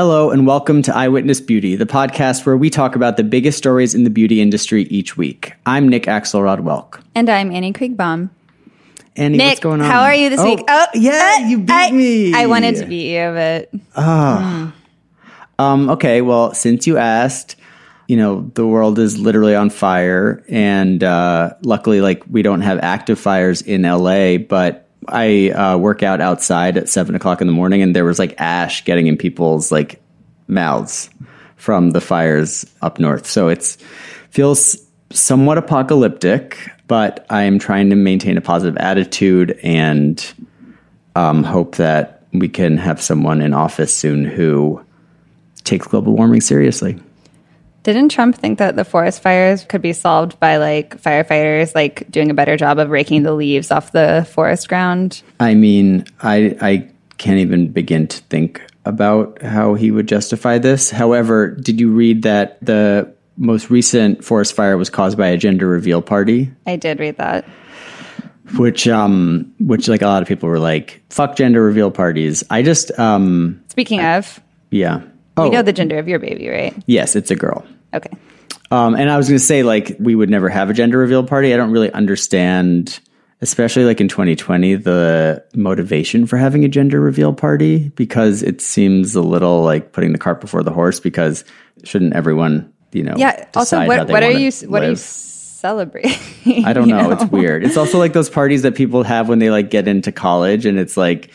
Hello, and welcome to Eyewitness Beauty, the podcast where we talk about the biggest stories in the beauty industry each week. I'm Nick Axelrod Welk. And I'm Annie Kreighbaum. Annie, Nick, what's going on? how are you this oh, week? Oh, yeah, uh, you beat I, me. I wanted to beat you, but Um, okay, well, since you asked, you know, the world is literally on fire, and uh, luckily, like, we don't have active fires in LA, but I uh, work out outside at seven o'clock in the morning, and there was like ash getting in people's like mouths from the fires up north. So it's feels somewhat apocalyptic, but I am trying to maintain a positive attitude and um, hope that we can have someone in office soon who takes global warming seriously. Didn't Trump think that the forest fires could be solved by like firefighters like doing a better job of raking the leaves off the forest ground? I mean, I I can't even begin to think about how he would justify this. However, did you read that the most recent forest fire was caused by a gender reveal party? I did read that. Which um which like a lot of people were like, fuck gender reveal parties. I just um Speaking of, yeah. Oh you know the gender of your baby, right? yes, it's a girl. Okay. Um, and I was going to say, like, we would never have a gender reveal party. I don't really understand, especially like in 2020, the motivation for having a gender reveal party because it seems a little like putting the cart before the horse. Because shouldn't everyone, you know, Yeah. Also, what what are you what are you live? celebrating? I don't you know. It's weird. It's also like those parties that people have when they like get into college, and it's like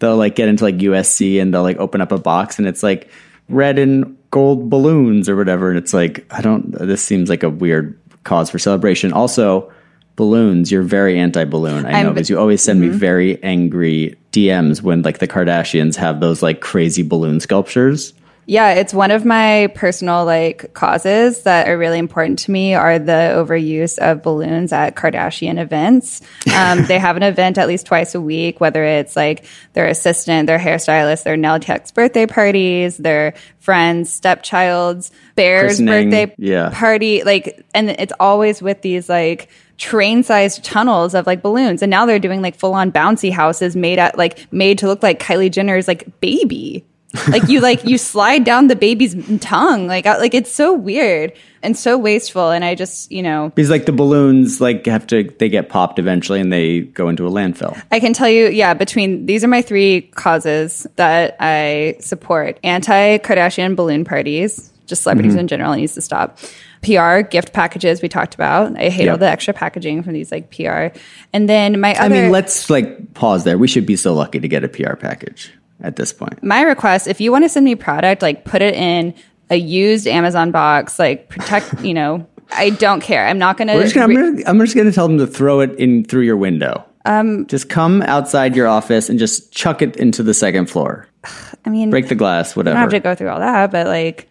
they'll like get into like USC and they'll like open up a box, and it's like red and gold balloons or whatever, and it's like I don't. This seems like a weird cause for celebration. Also, balloons. You're very anti-balloon. I know I'm- because you always send Mm-hmm. me very angry DMs when like the Kardashians have those like crazy balloon sculptures. Yeah, it's one of my personal like causes that are really important to me are the overuse of balloons at Kardashian events. Um, they have an event at least twice a week, whether it's like their assistant, their hairstylist, their nail tech's birthday parties, their friend's stepchild's bear's Christening, birthday yeah. party. Like, and it's always with these like train sized tunnels of like balloons. And now they're doing like full on bouncy houses made at like made to look like Kylie Jenner's like baby like you like you slide down the baby's tongue like like it's so weird and so wasteful and i just you know Because like the balloons like have to they get popped eventually and they go into a landfill. i can tell you yeah between these are my three causes that i support anti-kardashian balloon parties just celebrities Mm-hmm. in general needs to stop pr gift packages we talked about i hate Yeah. all the extra packaging from these like pr and then my other I mean, let's like pause there. We should be so lucky to get a PR package at this point. my request if you want to send me product like put it in a used amazon box like protect you know i don't care i'm not just gonna, re- I'm, gonna, I'm just going to tell them to throw it in through your window. Um, just come outside your office and just chuck it into the second floor. i mean Break the glass, whatever. I don't have to go through all that, but like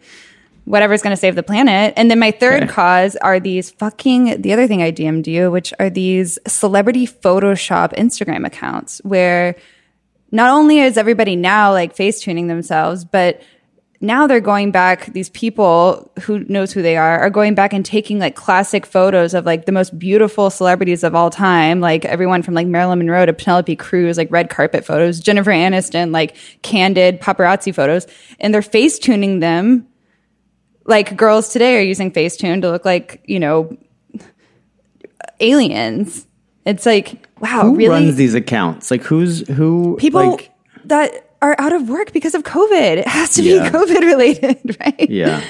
whatever's going to save the planet. And then my third Okay. cause are these fucking the other thing I DM'd you, which are these celebrity Photoshop Instagram accounts where not only is everybody now like face tuning themselves, but now they're going back these people who knows who they are are going back and taking like classic photos of like the most beautiful celebrities of all time like everyone from like marilyn monroe to penelope cruz like red carpet photos jennifer aniston like candid paparazzi photos and they're face tuning them. Like girls today are using facetune to look like you know aliens it's like wow who really runs these accounts? Like who's who? people Like, that are out of work because of covid it has to Yeah. be covid related right yeah.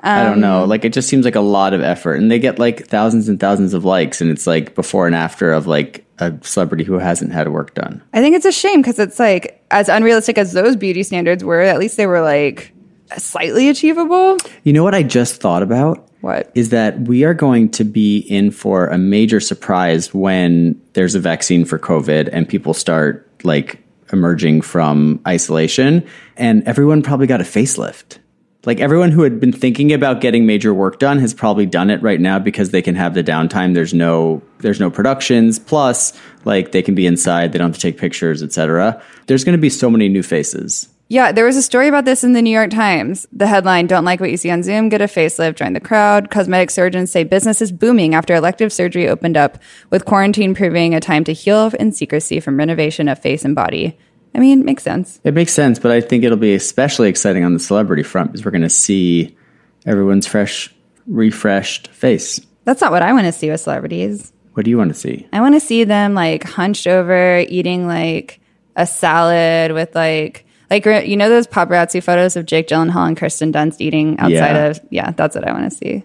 I don't know. Um, Like it just seems like a lot of effort, and they get like thousands and thousands of likes, and it's like before and after of like a celebrity who hasn't had work done. I think it's a shame because it's like as unrealistic as those beauty standards were, at least they were like slightly achievable. You know what I just thought about? What? is that we are going to be in for a major surprise when there's a vaccine for COVID and people start like emerging from isolation and everyone probably got a facelift. Like everyone who had been thinking about getting major work done has probably done it right now because they can have the downtime. There's no there's no productions. Plus, like they can be inside, they don't have to take pictures, etc. There's going to be so many new faces. Yeah, there was a story about this in the New York Times. The headline Don't like what you see on Zoom, get a facelift, join the crowd. Cosmetic surgeons say business is booming after elective surgery opened up, with quarantine proving a time to heal in secrecy from renovation of face and body. I mean, it makes sense. It makes sense, but I think it'll be especially exciting on the celebrity front because we're going to see everyone's fresh, refreshed face. That's not what I want to see with celebrities. What do you want to see? I want to see them like hunched over eating like a salad with like like you know those paparazzi photos of Jake Gyllenhaal and Kirsten Dunst eating outside Yeah. of yeah, that's what I want to see.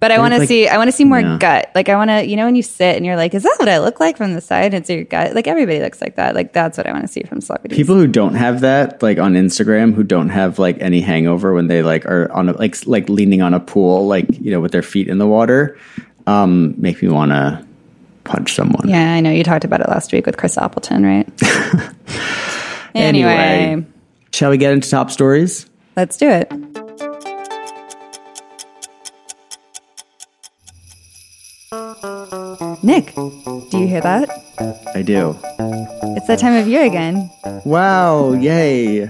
But I want to like- see I want to see more yeah. gut. Like I want to you know when you sit and you're like, is that what I look like from the side? And it's your gut. Like everybody looks like that. Like that's what I want to see from celebrities. People who don't have that, like on Instagram, who don't have like any hangover when they like are on a, like like leaning on a pool, like you know, with their feet in the water, um, make me want to punch someone. yeah, I know you talked about it last week with Chris Appleton, right? anyway, Anyway. Shall we get into top stories? let's do it. Nick, do you hear that? I do. It's that time of year again. Wow! Yay!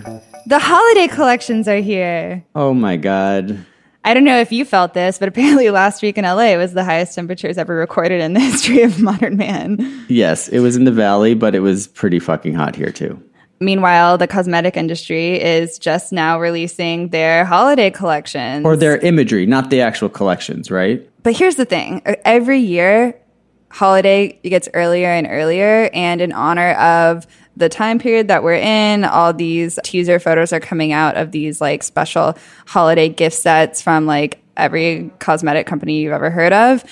The holiday collections are here. Oh my god! I don't know if you felt this, but apparently last week in LA was the highest temperatures ever recorded in the history of modern man. Yes, it was in the valley, but it was pretty fucking hot here too. Meanwhile, the cosmetic industry is just now releasing their holiday collections. Or their imagery, not the actual collections, right? But here's the thing every year, holiday gets earlier and earlier. And in honor of the time period that we're in, all these teaser photos are coming out of these like special holiday gift sets from like every cosmetic company you've ever heard of.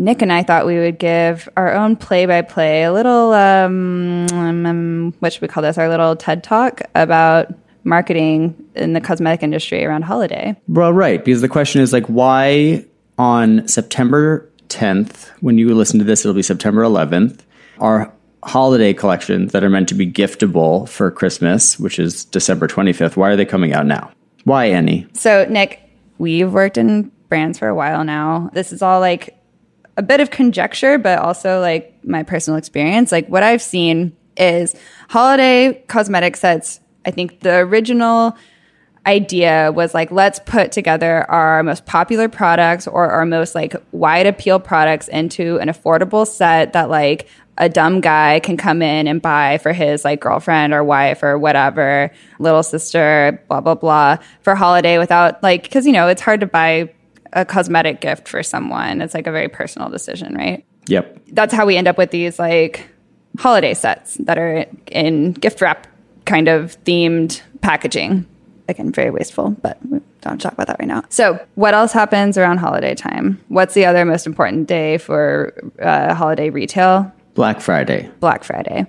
Nick and I thought we would give our own play by play, a little, um, um, what should we call this? Our little TED talk about marketing in the cosmetic industry around holiday. Well, right, because the question is like, why on September 10th, when you listen to this, it'll be September 11th, are holiday collections that are meant to be giftable for Christmas, which is December 25th, why are they coming out now? Why, Annie? So, Nick, we've worked in brands for a while now. This is all like a bit of conjecture, but also like my personal experience. Like what I've seen is holiday cosmetic sets. I think the original idea was like let's put together our most popular products or our most like wide appeal products into an affordable set that like a dumb guy can come in and buy for his like girlfriend or wife or whatever little sister blah blah blah for holiday without like because you know it's hard to buy a cosmetic gift for someone it's like a very personal decision right Yep. that's how we end up with these like holiday sets that are in gift wrap kind of themed packaging. Again, very wasteful, but we don't talk about that right now. So, what else happens around holiday time? What's the other most important day for uh, holiday retail? Black Friday, Black Friday.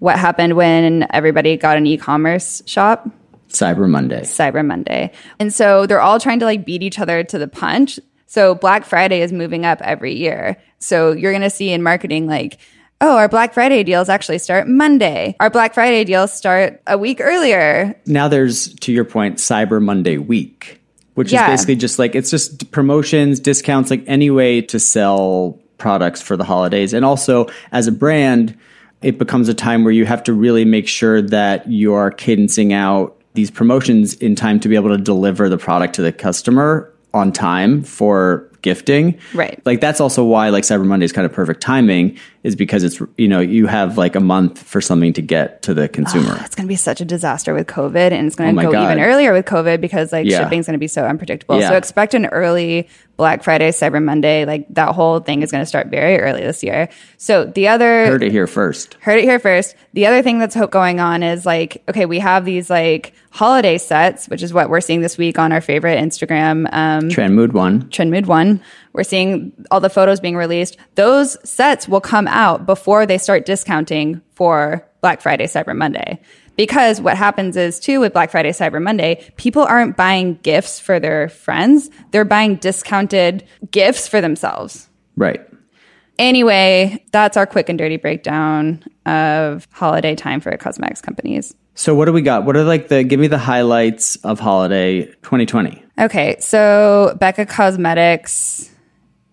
What happened when everybody got an e commerce shop? Cyber Monday. Cyber Monday. And so they're all trying to like beat each other to the punch. So Black Friday is moving up every year. So you're going to see in marketing like, oh, our Black Friday deals actually start Monday. Our Black Friday deals start a week earlier. Now there's, to your point, Cyber Monday week, which Yeah. is basically just like it's just promotions, discounts, like any way to sell products for the holidays. And also, as a brand, it becomes a time where you have to really make sure that you are cadencing out these promotions in time to be able to deliver the product to the customer on time for gifting. Right. Like that's also why like Cyber Monday is kind of perfect timing is because it's you know you have like a month for something to get to the consumer. It's going to be such a disaster with COVID and it's going Oh to my go God. even earlier with COVID because like Yeah. shipping's going to be so unpredictable. Yeah. So expect an early Black Friday, Cyber Monday. Like that whole thing is going to start very early this year. So the other Heard it here first. Heard it here first. The other thing that's ho- going on is like, okay, we have these like holiday sets, which is what we're seeing this week on our favorite Instagram um, Trend Mood one. Trend Mood one. We're seeing all the photos being released. Those sets will come out before they start discounting for Black Friday, Cyber Monday. Because what happens is too with Black Friday, Cyber Monday, people aren't buying gifts for their friends. They're buying discounted gifts for themselves. Right. Anyway, that's our quick and dirty breakdown of holiday time for cosmetics companies. So what do we got? What are like the give me the highlights of holiday 2020? Okay, so Becca Cosmetics.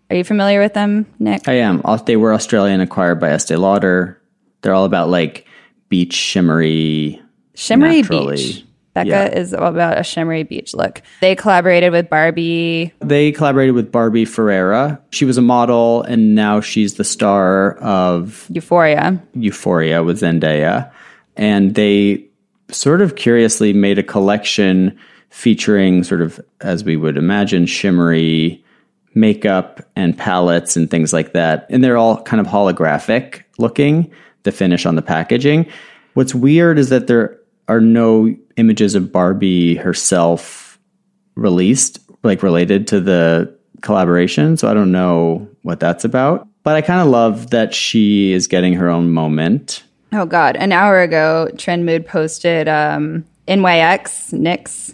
Are you familiar with them, Nick? I am. They were Australian acquired by Estee Lauder. They're all about like beach shimmery Shimmery naturally. Beach. Becca Yeah. is all about a shimmery beach look. They collaborated with Barbie. They collaborated with Barbie Ferreira. She was a model and now she's the star of Euphoria. Euphoria with Zendaya. and they sort of curiously made a collection featuring sort of, as we would imagine, shimmery makeup and palettes and things like that. And they're all kind of holographic looking, the finish on the packaging. What's weird is that there are no images of Barbie herself released, like related to the collaboration. So I don't know what that's about. But I kind of love that she is getting her own moment. Oh God! An hour ago, Trend Mood posted um, NYX NYX.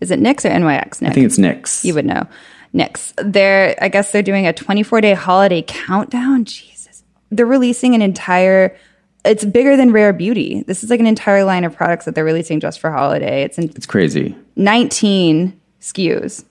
Is it NYX or NYX? I think it's NYX. You would know. NYX. They're I guess they're doing a 24 day holiday countdown. Jesus, they're releasing an entire. It's bigger than Rare Beauty. This is like an entire line of products that they're releasing just for holiday. It's in It's crazy. 19 SKUs.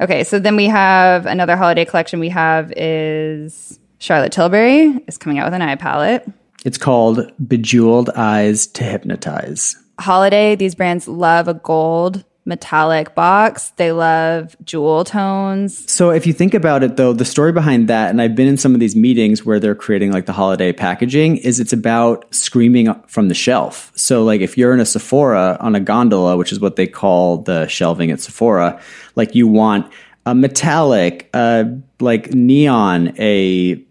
Okay, so then we have another holiday collection. We have is Charlotte Tilbury is coming out with an eye palette. It's called Bejeweled Eyes to Hypnotize. Holiday, these brands love a gold metallic box. They love jewel tones. So if you think about it though, the story behind that, and I've been in some of these meetings where they're creating like the holiday packaging, is it's about screaming from the shelf. So like if you're in a Sephora on a gondola, which is what they call the shelving at Sephora, like you want a metallic, uh, like neon, a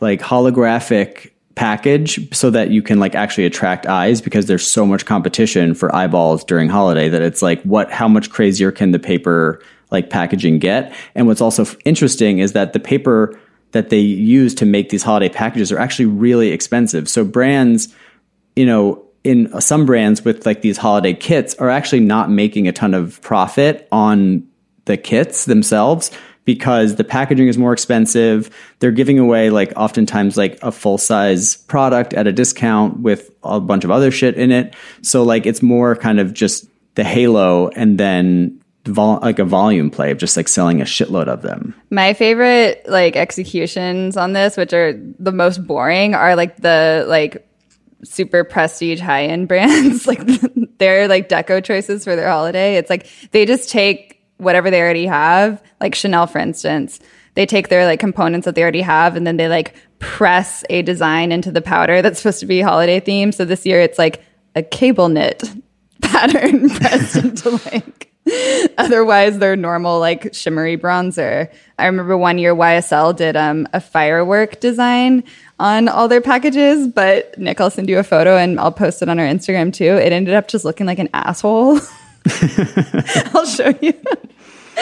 like holographic package so that you can like actually attract eyes because there's so much competition for eyeballs during holiday that it's like what how much crazier can the paper like packaging get? And what's also interesting is that the paper that they use to make these holiday packages are actually really expensive. So brands you know in some brands with like these holiday kits are actually not making a ton of profit on the kits themselves because the packaging is more expensive. They're giving away like oftentimes like a full size product at a discount with a bunch of other shit in it. So like it's more kind of just the halo and then vol- like a volume play of just like selling a shitload of them. My favorite like executions on this, which are the most boring, are like the like super prestige high end brands. like their like deco choices for their holiday. It's like they just take whatever they already have, like Chanel, for instance, they take their like components that they already have and then they like press a design into the powder that's supposed to be holiday themed. So this year it's like a cable knit pattern pressed into like otherwise their normal like shimmery bronzer. I remember one year YSL did um, a firework design on all their packages, but Nick, I'll send you a photo and I'll post it on our Instagram too. It ended up just looking like an asshole. I'll show you.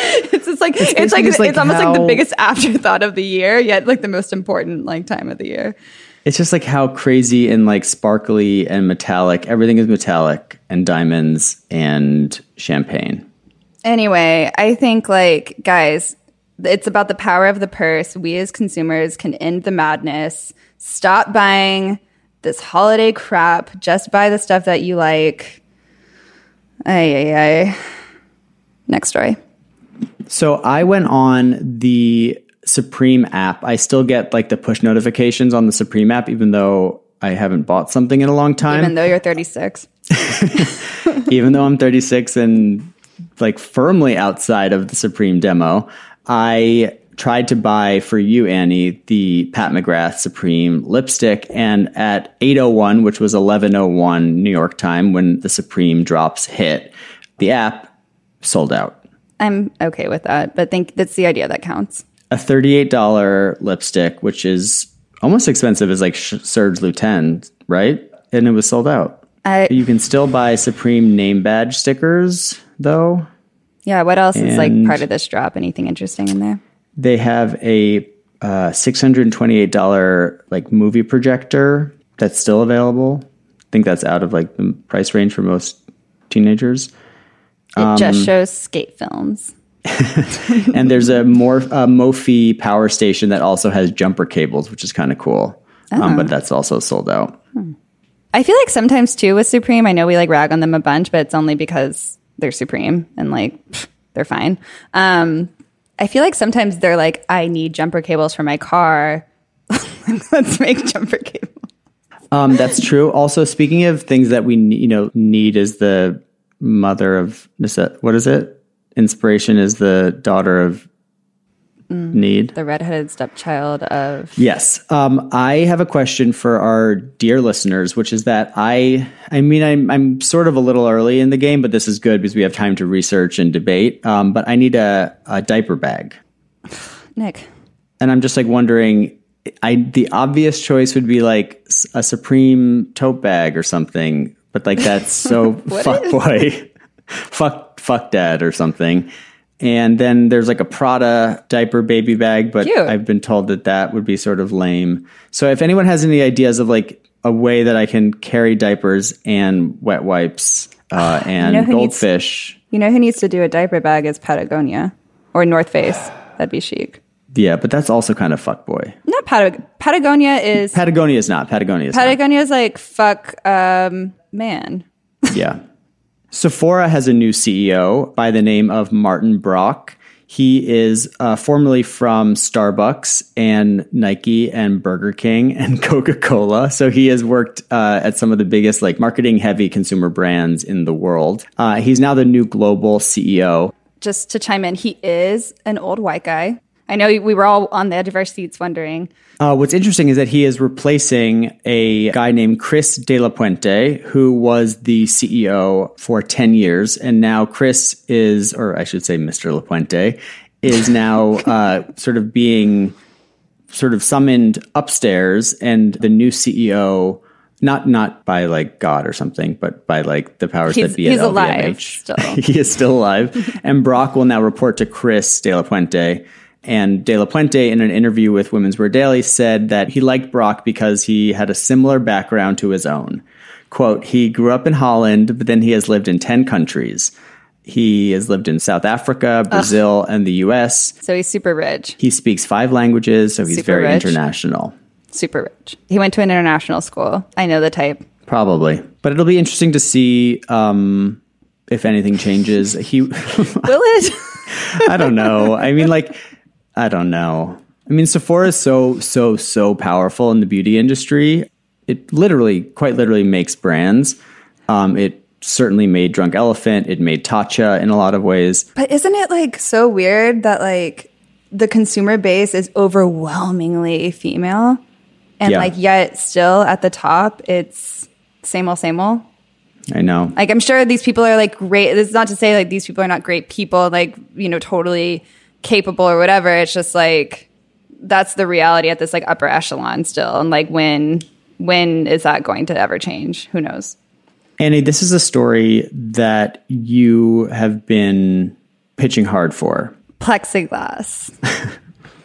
It's just like it's, basically like, like, it's almost like the biggest afterthought of the year, yet like the most important like time of the year. It's just like how crazy and like sparkly and metallic everything is metallic and diamonds and champagne. Anyway, I think like guys, it's about the power of the purse. We as consumers can end the madness. Stop buying this holiday crap. Just buy the stuff that you like. Ay ay ay. Next story. So I went on the Supreme app. I still get like the push notifications on the Supreme app, even though I haven't bought something in a long time. Even though you're 36. even though I'm 36 and like firmly outside of the Supreme demo, I tried to buy for you, Annie, the Pat McGrath Supreme lipstick. And at 801, which was 1101 New York time when the Supreme drops hit, the app sold out. I'm okay with that, but think that's the idea that counts. A $38 lipstick, which is almost expensive as like Serge Lutens, right? And it was sold out. I You can still buy Supreme name badge stickers, though. yeah, what else is like part of this drop? Anything interesting in there? They have a uh, $628 like movie projector that's still available. I think that's out of like the price range for most teenagers. It Um, just shows skate films. and there's a more uh, Mophie power station that also has jumper cables, which is kind of cool. Um, but that's also sold out. I feel like sometimes too with Supreme, I know we like rag on them a bunch, but it's only because they're Supreme and like pff, they're fine. Um, I feel like sometimes they're like, I need jumper cables for my car. Let's make jumper cables. Um, that's true. Also, speaking of things that we you know need is the mother of what is it? Inspiration is the daughter of need. The redheaded stepchild of Yes. Um, I have a question for our dear listeners, which is that I, I mean, I'm, I'm sort of a little early in the game, but this is good because we have time to research and debate. Um, but I need a, a diaper bag. Nick. And I'm just like wondering, I, the obvious choice would be like a Supreme tote bag or something, but like that's so fuck boy, fuck, fuck dad or something. And then there's like a Prada diaper baby bag, but Cute. I've been told that that would be sort of lame. So if anyone has any ideas of like a way that I can carry diapers and wet wipes uh, and know who needs- goldfish, You know who needs to do a diaper bag is Patagonia or North Face. That'd be chic. yeah, but that's also kind of fuck boy. Not Patag- Patagonia is Patagonia is not. Patagonia is not. Patagonia is like fuck um man. Yeah. Sephora has a new CEO by the name of Martin Brok. He is uh, formerly from Starbucks and Nike and Burger King and Coca Cola. So he has worked uh, at some of the biggest, like marketing heavy consumer brands in the world. Uh, he's now the new global CEO. Just to chime in, he is an old white guy. I know we were all on the edge of our seats wondering. Uh, what's interesting is that he is replacing a guy named Chris de Lapuente, who was the CEO for 10 years. And now Chris is, or I should say Mr. Lapuente, is now uh, sort of being sort of summoned upstairs. And the new CEO, not not by like God or something, but by like the powers He's- that be he's at alive LVMH. still. he is still alive. and Brok will now report to Chris de Lapuente. And de Lapuente, in an interview with Women's Wear Daily, said that he liked Brok because he had a similar background to his own. Quote, he grew up in Holland, but then he has lived in 10 countries. He has lived in South Africa, Brazil, and the US. So he's super rich. He speaks five languages, so he's Super very rich. international. Super rich. He went to an international school. I know the type. Probably. But it'll be interesting to see um, if anything changes. He. Will it? I don't know. I mean, like, I don't know. I mean, Sephora is so, so, so powerful in the beauty industry. It literally, quite literally, makes brands. Um, it certainly made Drunk Elephant. It made Tatcha in a lot of ways. But isn't it like so weird that like the consumer base is overwhelmingly female and Yeah. like yet still at the top it's same old same old? I know. Like I'm sure these people are like great. This is not to say like these people are not great people, like, you know, totally capable or whatever. It's just like that's the reality at this like upper echelon still. And like when when is that going to ever change? Who knows? Annie, this is a story that you have been pitching hard for. Plexiglass.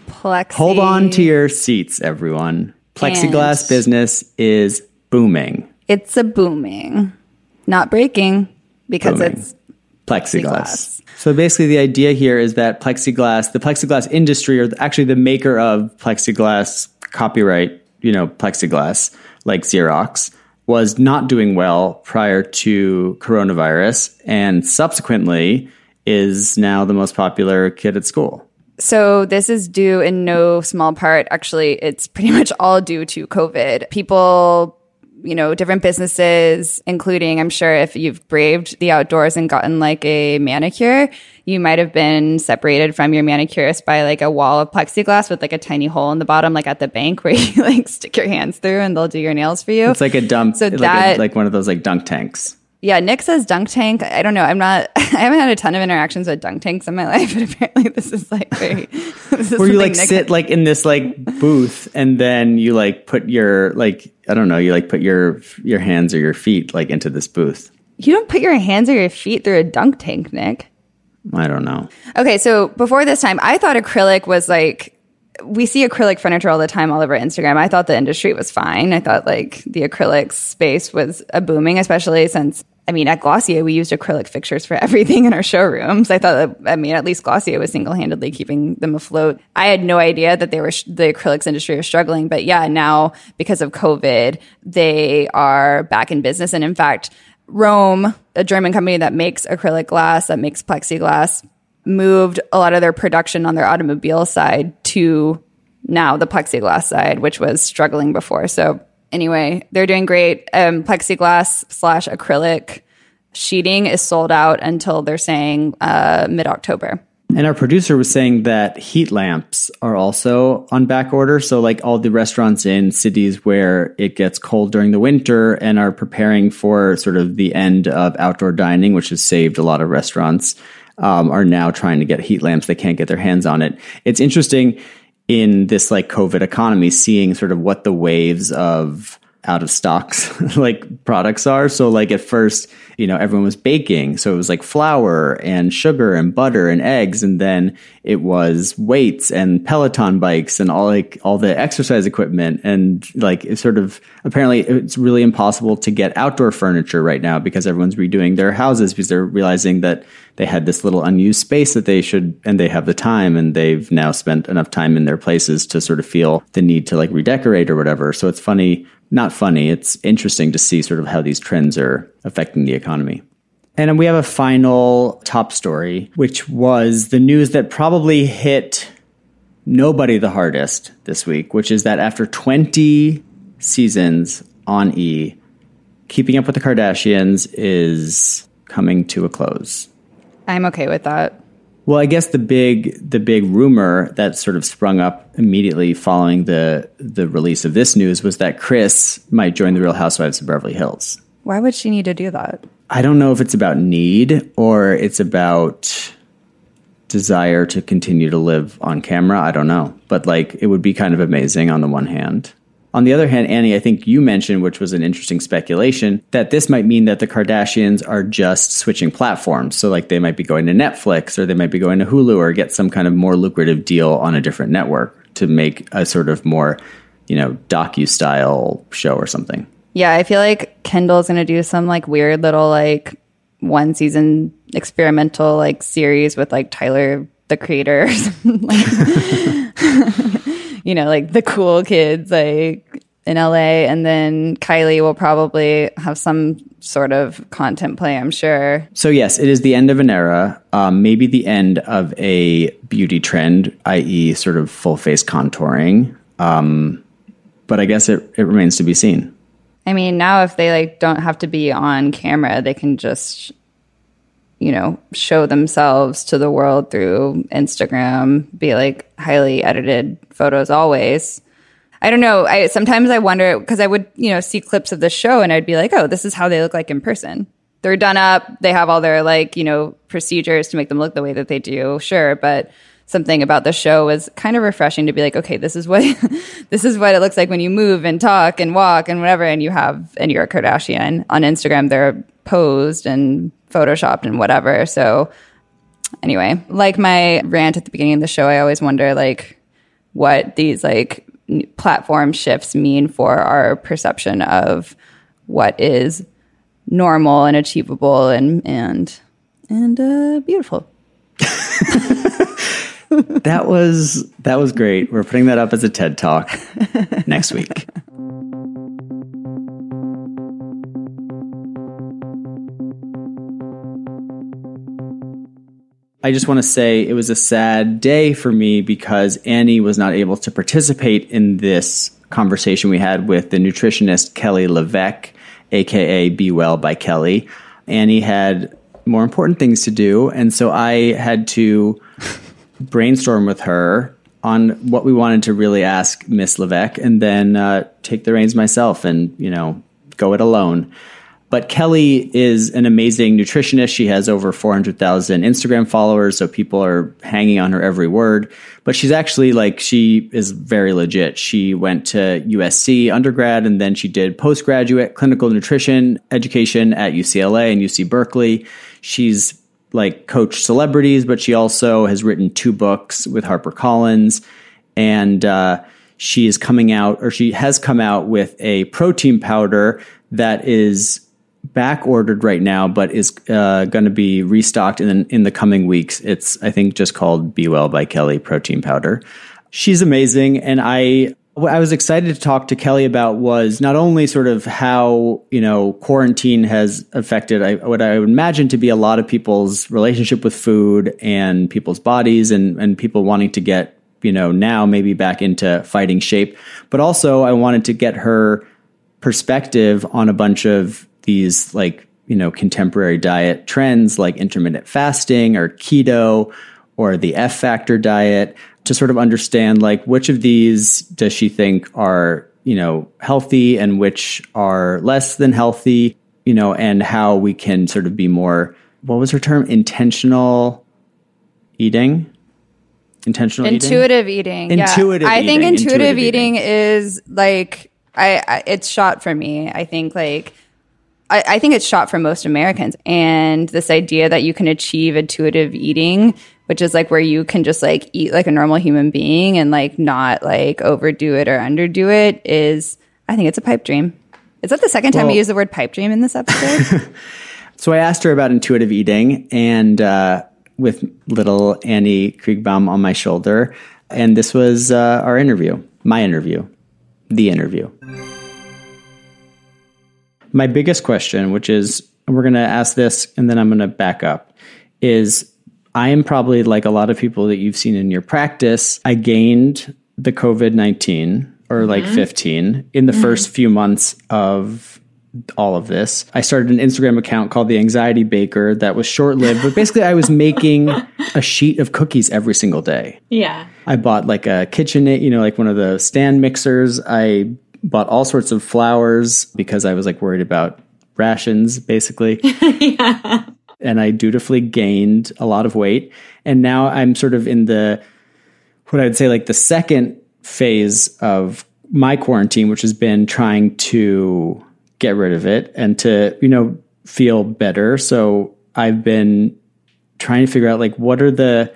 Plexi. Hold on to your seats, everyone. Plexiglass And- business is booming. It's a booming, not breaking because Booming. it's plexiglass. Plexiglass. So basically, the idea here is that plexiglass, the plexiglass industry, or actually the maker of plexiglass copyright, you know, plexiglass, like Xerox, was not doing well prior to coronavirus, and subsequently is now the most popular kid at school. So this is due in no small part. Actually, it's pretty much all due to COVID. People, you know, different businesses, including, I'm sure if you've braved the outdoors and gotten like a manicure, you might have been separated from your manicurist by like a wall of plexiglass with like a tiny hole in the bottom, like at the bank where you like stick your hands through and they'll do your nails for you. It's like a dump, So like, that- a, like one of those like dunk tanks. Yeah, Nick says dunk tank. I don't know. I'm not. I haven't had a ton of interactions with dunk tanks in my life, but apparently this is like very. This is Where you like Nick- sit like in this like booth, and then you like put your like I don't know, you like put your your hands or your feet like into this booth. You don't put your hands or your feet through a dunk tank, Nick. I don't know. Okay, so before this time, I thought acrylic was like we see acrylic furniture all the time all over Instagram. I thought the industry was fine. I thought like the acrylic space was a booming, especially since I mean at Glossier we used acrylic fixtures for everything in our showrooms. I thought that I mean at least Glossier was single handedly keeping them afloat. I had no idea that they were the acrylics industry was struggling, but yeah, now because of COVID, they are back in business, and in fact. Röhm, a German company that makes acrylic glass, that makes plexiglass, moved a lot of their production on their automobile side to now the plexiglass side, which was struggling before. So anyway, they're doing great. Um, plexiglass slash acrylic sheeting is sold out until they're saying uh, mid October. And our producer was saying that heat lamps are also on back order. So, like all the restaurants in cities where it gets cold during the winter and are preparing for sort of the end of outdoor dining, which has saved a lot of restaurants, um, are now trying to get heat lamps. They can't get their hands on it. It's interesting in this like COVID economy, seeing sort of what the waves of out of stocks like products are. So like at first, you know, everyone was baking. So it was like flour and sugar and butter and eggs. And then it was weights and Peloton bikes and all like all the exercise equipment. And like it's sort of apparently it's really impossible to get outdoor furniture right now because everyone's redoing their houses because they're realizing that they had this little unused space that they should and they have the time and they've now spent enough time in their places to sort of feel the need to like redecorate or whatever. So it's funny not funny. It's interesting to see sort of how these trends are affecting the economy. And we have a final top story, which was the news that probably hit nobody the hardest this week, which is that after 20 seasons on E, Keeping Up with the Kardashians is coming to a close. I'm okay with that. Well, I guess the big the big rumor that sort of sprung up immediately following the the release of this news was that Kris might join the Real Housewives of Beverly Hills. Why would she need to do that? I don't know if it's about need or it's about desire to continue to live on camera. I don't know. But like it would be kind of amazing on the one hand. On the other hand, Annie, I think you mentioned, which was an interesting speculation, that this might mean that the Kardashians are just switching platforms. So, like, they might be going to Netflix or they might be going to Hulu or get some kind of more lucrative deal on a different network to make a sort of more, you know, docu style show or something. Yeah, I feel like Kendall's going to do some like weird little like one season experimental like series with like Tyler the creator like you know, like the cool kids like in LA. And then Kylie will probably have some sort of content play, I'm sure. So, yes, it is the end of an era, um, maybe the end of a beauty trend, i.e., sort of full face contouring. Um, but I guess it, it remains to be seen. I mean, now if they like don't have to be on camera, they can just you know, show themselves to the world through Instagram, be like highly edited photos always. I don't know. I sometimes I wonder because I would, you know, see clips of the show and I'd be like, "Oh, this is how they look like in person." They're done up. They have all their like, you know, procedures to make them look the way that they do. Sure, but something about the show was kind of refreshing to be like, okay, this is what this is what it looks like when you move and talk and walk and whatever and you have and you're a Kardashian on Instagram they're posed and photoshopped and whatever. So anyway, like my rant at the beginning of the show, I always wonder like what these like platform shifts mean for our perception of what is normal and achievable and and and uh, beautiful. that was that was great. We're putting that up as a TED talk next week. I just want to say it was a sad day for me because Annie was not able to participate in this conversation we had with the nutritionist Kelly LeVeque, aka Be Well by Kelly. Annie had more important things to do, and so I had to brainstorm with her on what we wanted to really ask Miss LeVeque, and then uh, take the reins myself and you know go it alone. But Kelly is an amazing nutritionist. She has over 400,000 Instagram followers, so people are hanging on her every word. But she's actually like, she is very legit. She went to USC undergrad and then she did postgraduate clinical nutrition education at UCLA and UC Berkeley. She's like coached celebrities, but she also has written two books with HarperCollins. And, uh, she is coming out, or she has come out with a protein powder that is back ordered right now, but is uh, going to be restocked in in the coming weeks. It's I think just called Be Well by Kelly Protein Powder. She's amazing, and I what I was excited to talk to Kelly about was not only sort of how you know quarantine has affected I, what I would imagine to be a lot of people's relationship with food and people's bodies, and and people wanting to get you know now maybe back into fighting shape, but also I wanted to get her perspective on a bunch of these like you know contemporary diet trends like intermittent fasting or keto or the F Factor diet to sort of understand like which of these does she think are, you know, healthy and which are less than healthy, you know, and how we can sort of be more, what was her term? Intentional eating? Intentional intuitive eating. eating? Intuitive yeah. I think eating. intuitive, eating, is like, I, I, it's shot for me. I think like, I, I think it's shot for most Americans. And this idea that you can achieve intuitive eating which is like where you can just like eat like a normal human being and like not like overdo it or underdo it is I think it's a pipe dream. Is that the second time well, we use the word pipe dream in this episode? so I asked her about intuitive eating and uh, with little Annie Kreighbaum on my shoulder. And this was uh, our interview, my interview, the interview. My biggest question, which is we're going to ask this and then I'm going to back up, is I am probably like a lot of people that you've seen in your practice. I gained the COVID 19 or mm-hmm. like 15 in the mm-hmm. first few months of all of this. I started an Instagram account called The Anxiety Baker that was short lived, but basically I was making a sheet of cookies every single day. Yeah. I bought like a KitchenAid, you know, like one of the stand mixers. I bought all sorts of flowers because I was like worried about rations basically. yeah and I dutifully gained a lot of weight. And now I'm sort of in the, what I'd say, like the second phase of my quarantine, which has been trying to get rid of it and to, you know, feel better. So I've been trying to figure out like what are the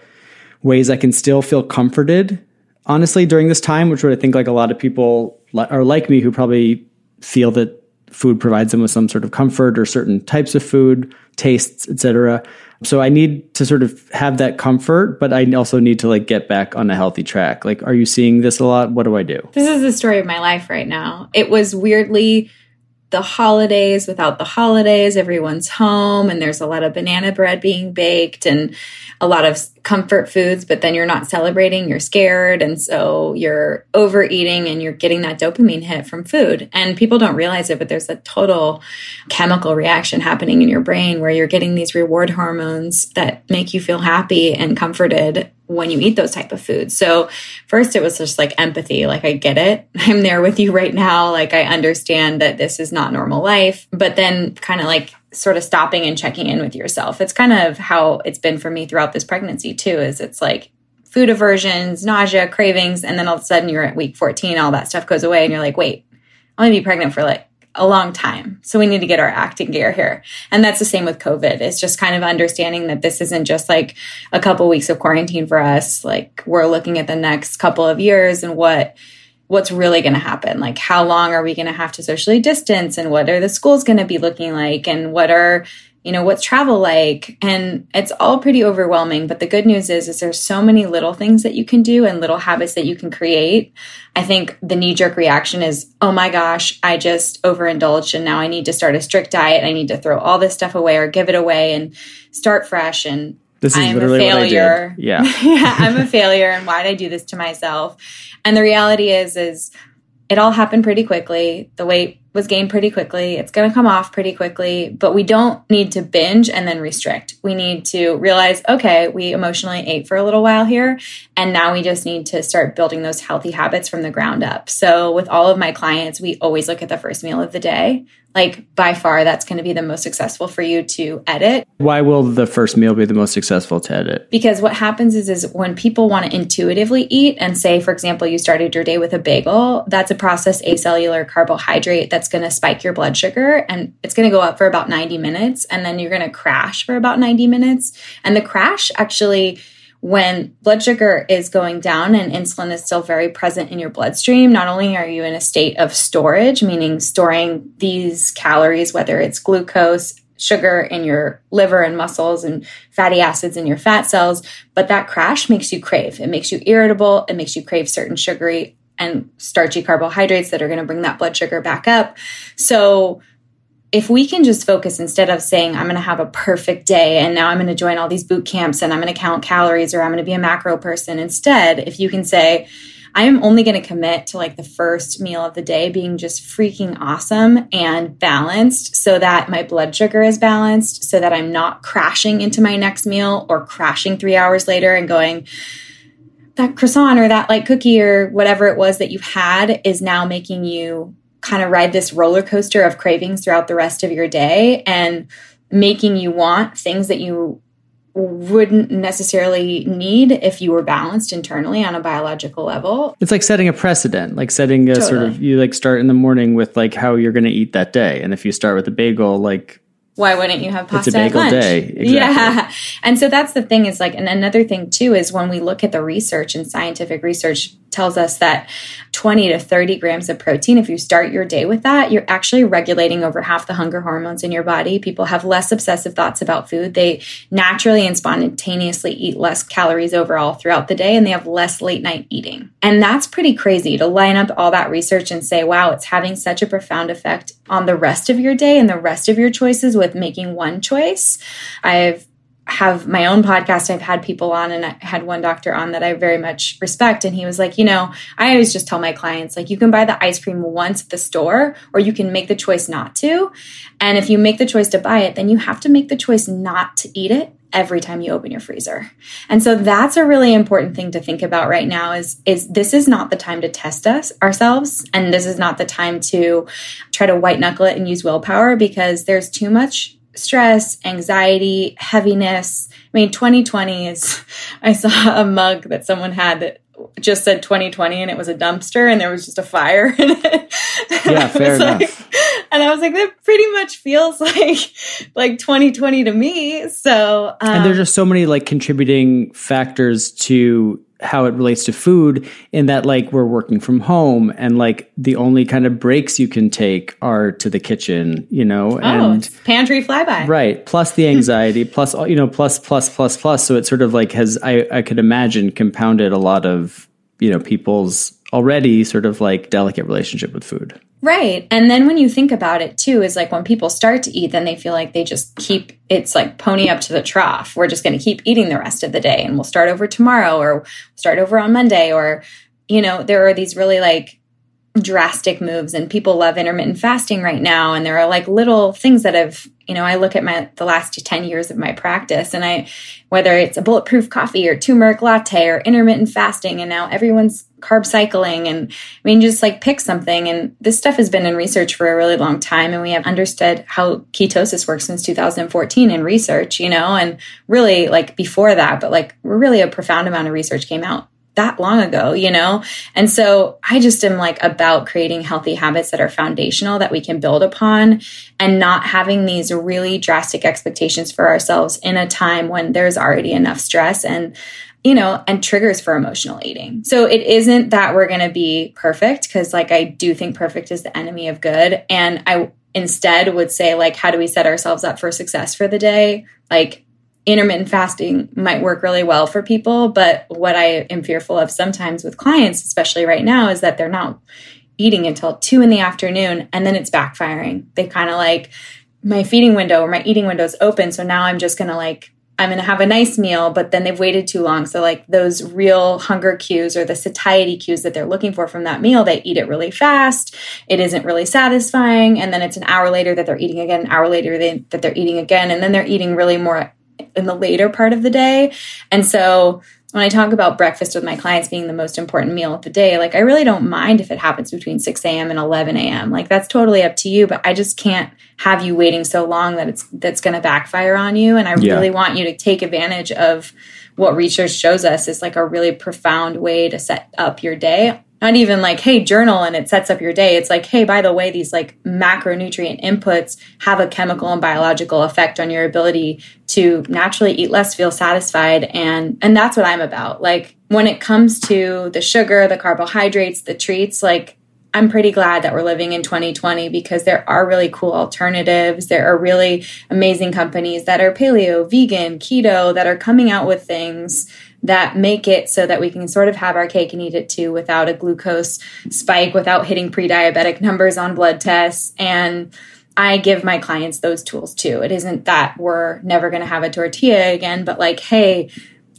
ways I can still feel comforted, honestly, during this time, which would I think like a lot of people are like me who probably feel that food provides them with some sort of comfort or certain types of food tastes, etc. So I need to sort of have that comfort, but I also need to like get back on a healthy track. Like, are you seeing this a lot? What do I do? This is the story of my life right now. It was weirdly the holidays without the holidays. Everyone's home and there's a lot of banana bread being baked and a lot of comfort foods, but then you're not celebrating, you're scared. And so you're overeating and you're getting that dopamine hit from food. And people don't realize it, but there's a total chemical reaction happening in your brain where you're getting these reward hormones that make you feel happy and comforted when you eat those type of foods. So first it was just like empathy, like I get it. I'm there with you right now. Like I understand that this is not normal life, but then kind of like sort of stopping and checking in with yourself. It's kind of how it's been for me throughout this pregnancy too, is it's like food aversions, nausea, cravings, and then all of a sudden you're at week 14, all that stuff goes away and you're like, wait, I'm gonna be pregnant for like a long time. So we need to get our acting gear here. And that's the same with COVID. It's just kind of understanding that this isn't just like a couple weeks of quarantine for us. Like we're looking at the next couple of years and what what's really going to happen like how long are we going to have to socially distance and what are the schools going to be looking like and what are you know what's travel like and it's all pretty overwhelming but the good news is is there's so many little things that you can do and little habits that you can create i think the knee jerk reaction is oh my gosh i just overindulged and now i need to start a strict diet i need to throw all this stuff away or give it away and start fresh and this is I'm literally a failure. Yeah. yeah, I'm a failure and why did I do this to myself? And the reality is is it all happened pretty quickly. The weight was gained pretty quickly. It's going to come off pretty quickly, but we don't need to binge and then restrict. We need to realize, okay, we emotionally ate for a little while here, and now we just need to start building those healthy habits from the ground up. So with all of my clients, we always look at the first meal of the day like by far that's going to be the most successful for you to edit. Why will the first meal be the most successful to edit? Because what happens is is when people want to intuitively eat and say for example you started your day with a bagel, that's a processed acellular carbohydrate that's going to spike your blood sugar and it's going to go up for about 90 minutes and then you're going to crash for about 90 minutes and the crash actually when blood sugar is going down and insulin is still very present in your bloodstream, not only are you in a state of storage, meaning storing these calories, whether it's glucose, sugar in your liver and muscles and fatty acids in your fat cells, but that crash makes you crave. It makes you irritable. It makes you crave certain sugary and starchy carbohydrates that are going to bring that blood sugar back up. So if we can just focus instead of saying i'm going to have a perfect day and now i'm going to join all these boot camps and i'm going to count calories or i'm going to be a macro person instead if you can say I am only going to commit to like the first meal of the day being just freaking awesome and balanced so that my blood sugar is balanced, so that I'm not crashing into my next meal or crashing three hours later and going, that croissant or that like cookie or whatever it was that you had is now making you kind of ride this roller coaster of cravings throughout the rest of your day and making you want things that you wouldn't necessarily need if you were balanced internally on a biological level. It's like setting a precedent, like setting a totally. sort of you like start in the morning with like how you're going to eat that day. And if you start with a bagel, like why wouldn't you have pasta it's a bagel at lunch? day exactly. yeah and so that's the thing is like and another thing too is when we look at the research and scientific research tells us that 20 to 30 grams of protein, if you start your day with that, you're actually regulating over half the hunger hormones in your body. People have less obsessive thoughts about food. They naturally and spontaneously eat less calories overall throughout the day, and they have less late night eating. And that's pretty crazy to line up all that research and say, wow, it's having such a profound effect on the rest of your day and the rest of your choices with making one choice. I've have my own podcast. I've had people on and I had one doctor on that I very much respect. And he was like, you know, I always just tell my clients, like, you can buy the ice cream once at the store, or you can make the choice not to. And if you make the choice to buy it, then you have to make the choice not to eat it every time you open your freezer. And so that's a really important thing to think about right now is is this is not the time to test us ourselves and this is not the time to try to white knuckle it and use willpower because there's too much stress, anxiety, heaviness. I mean, 2020 is, I saw a mug that someone had that just said 2020 and it was a dumpster and there was just a fire in it. Yeah, fair enough. Like, and I was like, that pretty much feels like like 2020 to me. So, um, and there's just so many like contributing factors to how it relates to food in that like we're working from home and like the only kind of breaks you can take are to the kitchen you know oh, and pantry flyby. Right. Plus the anxiety plus you know plus plus plus plus. So it sort of like has i i could imagine compounded a lot of you know people's already sort of like delicate relationship with food Right. And then when you think about it too, is like when people start to eat, then they feel like they just keep it's like pony up to the trough. We're just going to keep eating the rest of the day and we'll start over tomorrow or start over on Monday. Or, you know, there are these really like drastic moves and people love intermittent fasting right now. And there are like little things that have you know, I look at my the last 10 years of my practice and I whether it's a bulletproof coffee or turmeric latte or intermittent fasting and now everyone's carb cycling and I mean just like pick something and this stuff has been in research for a really long time and we have understood how ketosis works since 2014 in research, you know, and really like before that, but like really a profound amount of research came out that long ago, you know? And so I just am like about creating healthy habits that are foundational that we can build upon and not having these really drastic expectations for ourselves in a time when there's already enough stress and you know, and triggers for emotional eating. So it isn't that we're going to be perfect because like I do think perfect is the enemy of good and I instead would say like how do we set ourselves up for success for the day? Like intermittent fasting might work really well for people. But what I am fearful of sometimes with clients, especially right now, is that they're not eating until two in the afternoon and then it's backfiring. They kind of like, my feeding window or my eating window is open. So now I'm just going to like, I'm going to have a nice meal, but then they've waited too long. So, like those real hunger cues or the satiety cues that they're looking for from that meal, they eat it really fast. It isn't really satisfying. And then it's an hour later that they're eating again, an hour later they, that they're eating again. And then they're eating really more in the later part of the day. And so when I talk about breakfast with my clients being the most important meal of the day, like I really don't mind if it happens between 6 a.m. and 11 a.m. Like that's totally up to you, but I just can't have you waiting so long that it's that's going to backfire on you. And I yeah. really want you to take advantage of what research shows us is like a really profound way to set up your day not even like hey journal and it sets up your day it's like hey by the way these like macronutrient inputs have a chemical and biological effect on your ability to naturally eat less feel satisfied and and that's what i'm about like when it comes to the sugar the carbohydrates the treats like I'm pretty glad that we're living in 2020 because there are really cool alternatives. There are really amazing companies that are paleo, vegan, keto that are coming out with things that make it so that we can sort of have our cake and eat it too without a glucose spike, without hitting pre diabetic numbers on blood tests. And I give my clients those tools too. It isn't that we're never going to have a tortilla again, but like, hey,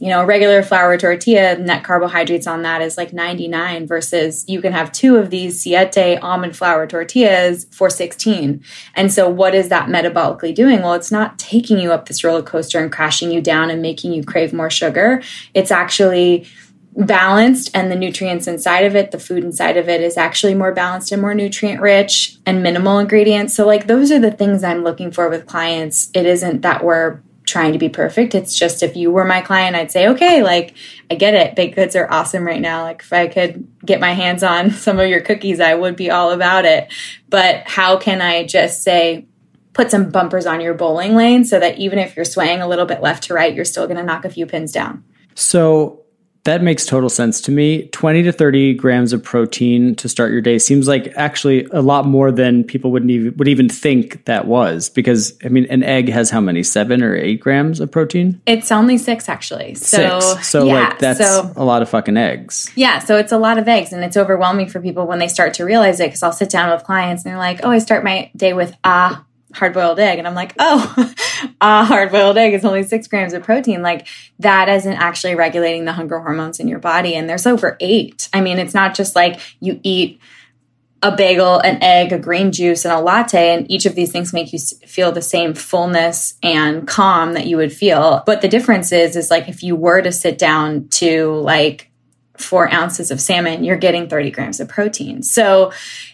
you know, a regular flour tortilla, net carbohydrates on that is like 99 versus you can have two of these Siete almond flour tortillas for 16. And so what is that metabolically doing? Well, it's not taking you up this roller coaster and crashing you down and making you crave more sugar. It's actually balanced and the nutrients inside of it, the food inside of it is actually more balanced and more nutrient rich and minimal ingredients. So like those are the things I'm looking for with clients. It isn't that we're trying to be perfect. It's just if you were my client, I'd say, okay, like I get it. Baked goods are awesome right now. Like if I could get my hands on some of your cookies, I would be all about it. But how can I just say, put some bumpers on your bowling lane so that even if you're swaying a little bit left to right, you're still going to knock a few pins down? So that makes total sense to me. 20 to 30 grams of protein to start your day seems like actually a lot more than people wouldn't even, would even think that was because I mean an egg has how many? 7 or 8 grams of protein? It's only 6 actually. So Six. So yeah, like that's so, a lot of fucking eggs. Yeah, so it's a lot of eggs and it's overwhelming for people when they start to realize it cuz I'll sit down with clients and they're like, "Oh, I start my day with ah hard boiled egg. And I'm like, oh, a hard boiled egg is only six grams of protein. Like that isn't actually regulating the hunger hormones in your body. And there's over eight. I mean, it's not just like you eat a bagel, an egg, a green juice, and a latte. And each of these things make you feel the same fullness and calm that you would feel. But the difference is, is like if you were to sit down to like four ounces of salmon, you're getting 30 grams of protein. So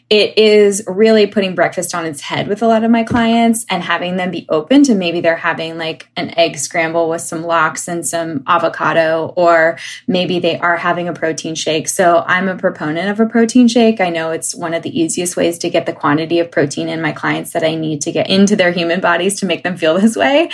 it is really putting breakfast on its head with a lot of my clients and having them be open to maybe they're having like an egg scramble with some lox and some avocado, or maybe they are having a protein shake. So I'm a proponent of a protein shake. I know it's one of the easiest ways to get the quantity of protein in my clients that I need to get into their human bodies to make them feel this way.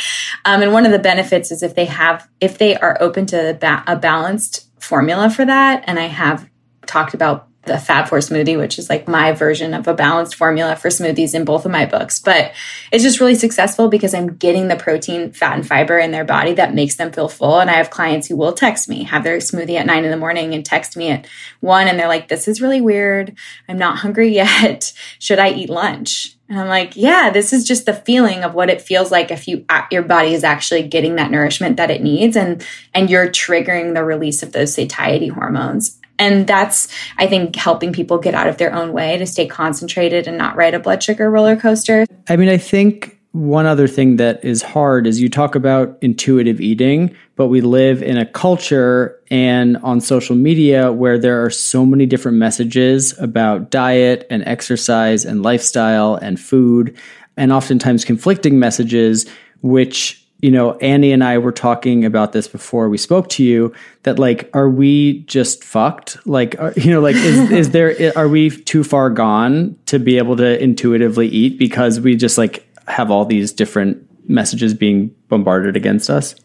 Um, and one of the benefits is if they have, if they are open to a balanced formula for that, and I have talked about the Fab Four smoothie, which is like my version of a balanced formula for smoothies in both of my books. But it's just really successful because I'm getting the protein, fat, and fiber in their body that makes them feel full. And I have clients who will text me, have their smoothie at nine in the morning and text me at one. And they're like, this is really weird. I'm not hungry yet. Should I eat lunch? And I'm like, yeah, this is just the feeling of what it feels like if you your body is actually getting that nourishment that it needs and and you're triggering the release of those satiety hormones. And that's, I think, helping people get out of their own way to stay concentrated and not ride a blood sugar roller coaster. I mean, I think one other thing that is hard is you talk about intuitive eating, but we live in a culture and on social media where there are so many different messages about diet and exercise and lifestyle and food, and oftentimes conflicting messages, which you know, Annie and I were talking about this before we spoke to you that like, are we just fucked? Like, are, you know, like, is, is there, are we too far gone to be able to intuitively eat because we just like have all these different messages being bombarded against us?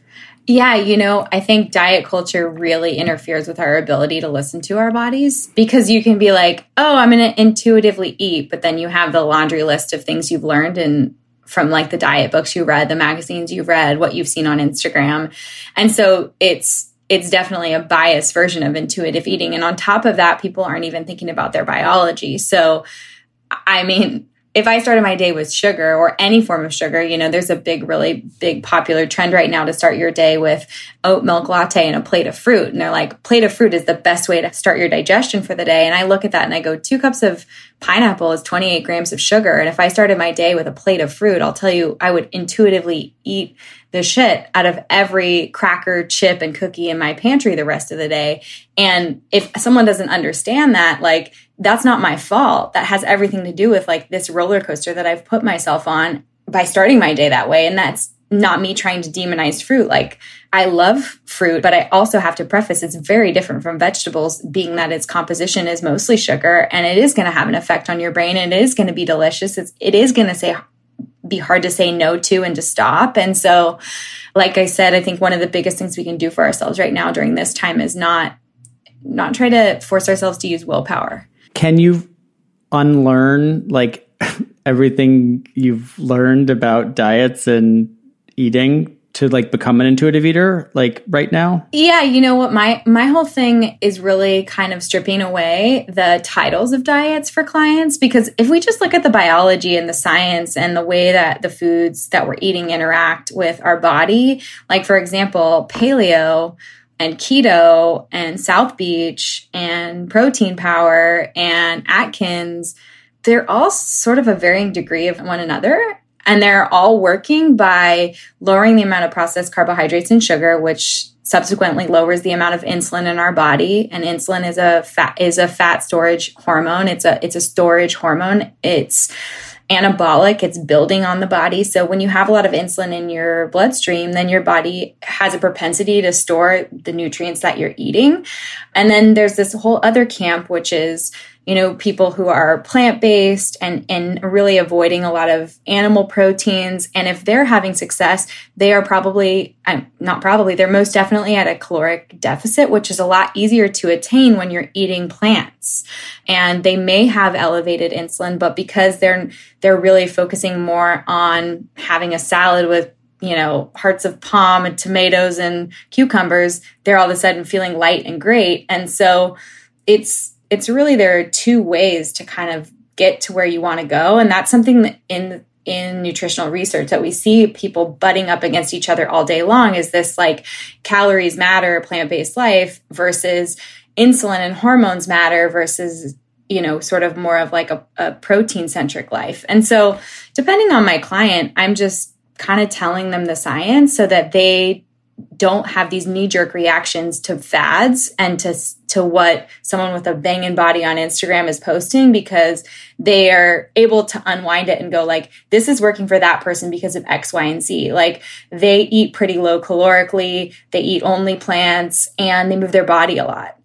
Yeah, you know, I think diet culture really interferes with our ability to listen to our bodies because you can be like, oh, I'm going to intuitively eat, but then you have the laundry list of things you've learned and from like the diet books you read, the magazines you've read, what you've seen on Instagram. And so it's it's definitely a biased version of intuitive eating. And on top of that, people aren't even thinking about their biology. So I mean, if I started my day with sugar or any form of sugar, you know, there's a big, really big popular trend right now to start your day with oat milk latte and a plate of fruit. And they're like, plate of fruit is the best way to start your digestion for the day. And I look at that and I go, two cups of pineapple is 28 grams of sugar. And if I started my day with a plate of fruit, I'll tell you, I would intuitively eat the shit out of every cracker, chip, and cookie in my pantry the rest of the day. And if someone doesn't understand that, like, that's not my fault. That has everything to do with like this roller coaster that I've put myself on by starting my day that way. And that's not me trying to demonize fruit. Like, I love fruit, but I also have to preface it's very different from vegetables, being that its composition is mostly sugar and it is going to have an effect on your brain and it is going to be delicious. It's, it is going to say be hard to say no to and to stop. And so, like I said, I think one of the biggest things we can do for ourselves right now during this time is not not try to force ourselves to use willpower. Can you unlearn like everything you've learned about diets and eating to like become an intuitive eater like right now? Yeah, you know what my my whole thing is really kind of stripping away the titles of diets for clients because if we just look at the biology and the science and the way that the foods that we're eating interact with our body, like for example, paleo and keto and South Beach and protein power and Atkins, they're all sort of a varying degree of one another. And they're all working by lowering the amount of processed carbohydrates and sugar, which subsequently lowers the amount of insulin in our body. And insulin is a fat is a fat storage hormone. It's a it's a storage hormone. It's anabolic, it's building on the body. So when you have a lot of insulin in your bloodstream, then your body has a propensity to store the nutrients that you're eating. And then there's this whole other camp, which is you know, people who are plant based and, and really avoiding a lot of animal proteins. And if they're having success, they are probably, not probably, they're most definitely at a caloric deficit, which is a lot easier to attain when you're eating plants. And they may have elevated insulin, but because they're, they're really focusing more on having a salad with you know, hearts of palm and tomatoes and cucumbers, they're all of a sudden feeling light and great. And so it's it's really there are two ways to kind of get to where you want to go and that's something that in in nutritional research that we see people butting up against each other all day long is this like calories matter plant-based life versus insulin and hormones matter versus you know sort of more of like a, a protein centric life. And so depending on my client i'm just kind of telling them the science so that they don't have these knee jerk reactions to fads and to to what someone with a banging body on Instagram is posting because they are able to unwind it and go like this is working for that person because of X Y and Z. Like they eat pretty low calorically they eat only plants and they move their body a lot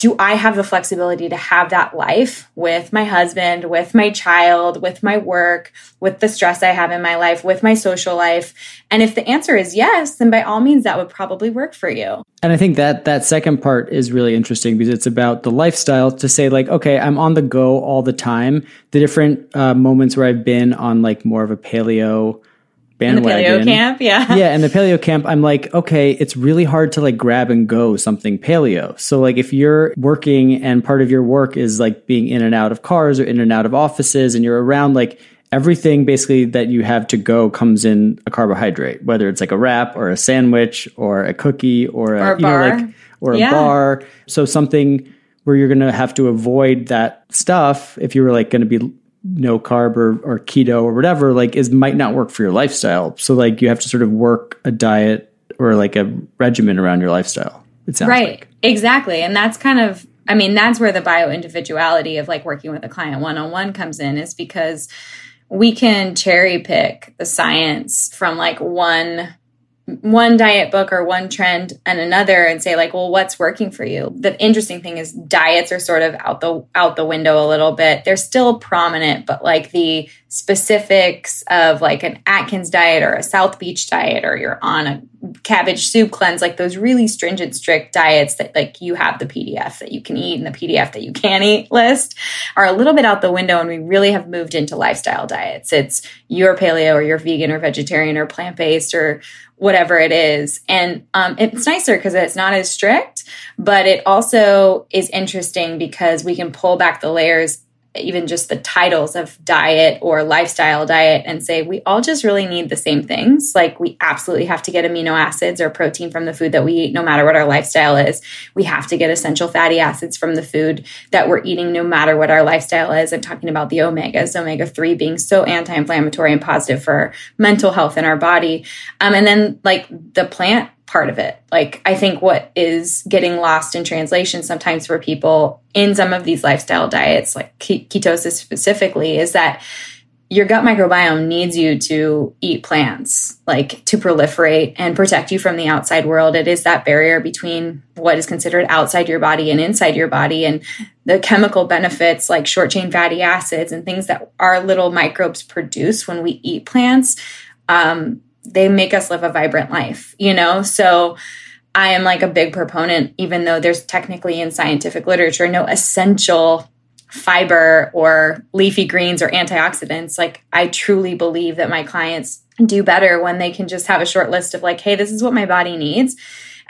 do I have the flexibility to have that life with my husband, with my child, with my work, with the stress I have in my life, with my social life? And if the answer is yes, then by all means that would probably work for you. And I think that that second part is really interesting because it's about the lifestyle to say like, okay, I'm on the go all the time. The different uh, moments where I've been on like more of a paleo bandwagon. In the paleo camp, yeah. Yeah, and the paleo camp, I'm like, okay, it's really hard to like grab and go something paleo. So like if you're working and part of your work is like being in and out of cars or in and out of offices and you're around like everything basically that you have to go comes in a carbohydrate, whether it's like a wrap or a sandwich or a cookie or a, or a you bar. know like or yeah. a bar. So something where you're going to have to avoid that stuff if you were like going to be no carb or, or keto or whatever like is might not work for your lifestyle. So like you have to sort of work a diet or like a regimen around your lifestyle it sounds right. like. exactly. And that's kind of i mean that's where the bio individuality of like working with a client one-on-one comes in is because we can cherry pick the science from like one one diet book or one trend and another and say like well what's working for you? The interesting thing is diets are sort of out the out the window a little bit. They're still prominent but like the specifics of like an atkins diet or a south beach diet or you're on a cabbage soup cleanse like those really stringent strict diets that like you have the pdf that you can eat and the pdf that you can't eat list are a little bit out the window and we really have moved into lifestyle diets. It's your paleo or you're vegan or vegetarian or plant-based or whatever it is. And um, it's nicer because it's not as strict, but it also is interesting because we can pull back the layers even just the titles of diet or lifestyle diet and say we all just really need the same things. Like we absolutely have to get amino acids or protein from the food that we eat, no matter what our lifestyle is. We have to get essential fatty acids from the food that we're eating, no matter what our lifestyle is. I'm talking about the omegas, omega 3 being so anti inflammatory and positive for mental health in our body. Um, and then like the plant part of it. Like, I think what is getting lost in translation sometimes for people in some of these lifestyle diets, like ketosis specifically, is that your gut microbiome needs you to eat plants, like to proliferate and protect you from the outside world. It is that barrier between what is considered outside your body and inside your body, and the chemical benefits like short chain fatty acids and things that our little microbes produce when we eat plants. Um, they make us live a vibrant life, you know? So I am like a big proponent, even though there's technically in scientific literature no essential fiber or leafy greens or antioxidants. Like, I truly believe that my clients do better when they can just have a short list of, like, hey, this is what my body needs.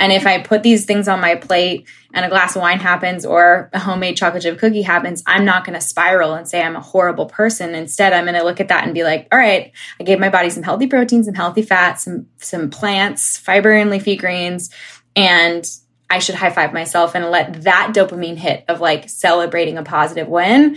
And if I put these things on my plate and a glass of wine happens or a homemade chocolate chip cookie happens, I'm not going to spiral and say I'm a horrible person. Instead, I'm going to look at that and be like, all right, I gave my body some healthy protein, some healthy fats, some some plants, fiber and leafy greens, and I should high five myself and let that dopamine hit of like celebrating a positive win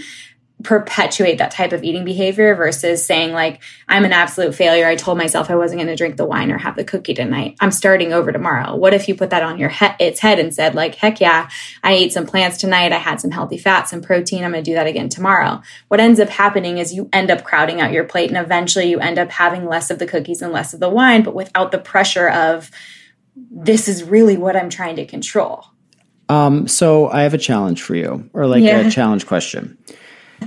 perpetuate that type of eating behavior versus saying like i'm an absolute failure. I told myself i wasn't going to drink the wine or have the cookie tonight. I'm starting over tomorrow. What if you put that on your he- its head and said like heck yeah i ate some plants tonight. I had some healthy fats some protein. I'm going to do that again tomorrow. What ends up happening is you end up crowding out your plate and eventually you end up having less of the cookies and less of the wine but without the pressure of this is really what i'm trying to control. Um, so i have a challenge for you or like Yeah. a challenge question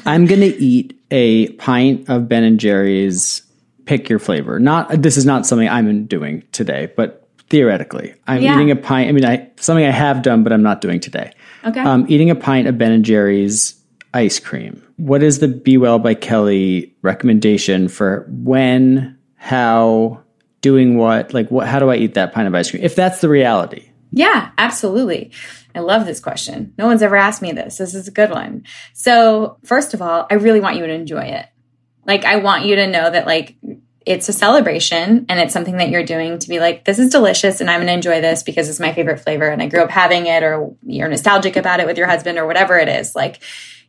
I'm going to eat a pint of Ben and Jerry's. Pick your flavor. Not this is not something I'm doing today, but theoretically, I'm Yeah. eating a pint. I mean, I something I have done, but I'm not doing today. okay Um, eating a pint of Ben and Jerry's ice cream. What is the Be Well by Kelly recommendation for when, how, doing what? Like, what? How do I eat that pint of ice cream? If that's the reality. Yeah, absolutely. I love this question. No one's ever asked me this. This is a good one. So, first of all, I really want you to enjoy it. Like, I want you to know that, like, it's a celebration and it's something that you're doing to be like, this is delicious and I'm going to enjoy this because it's my favorite flavor and I grew up having it or you're nostalgic about it with your husband or whatever it is. Like,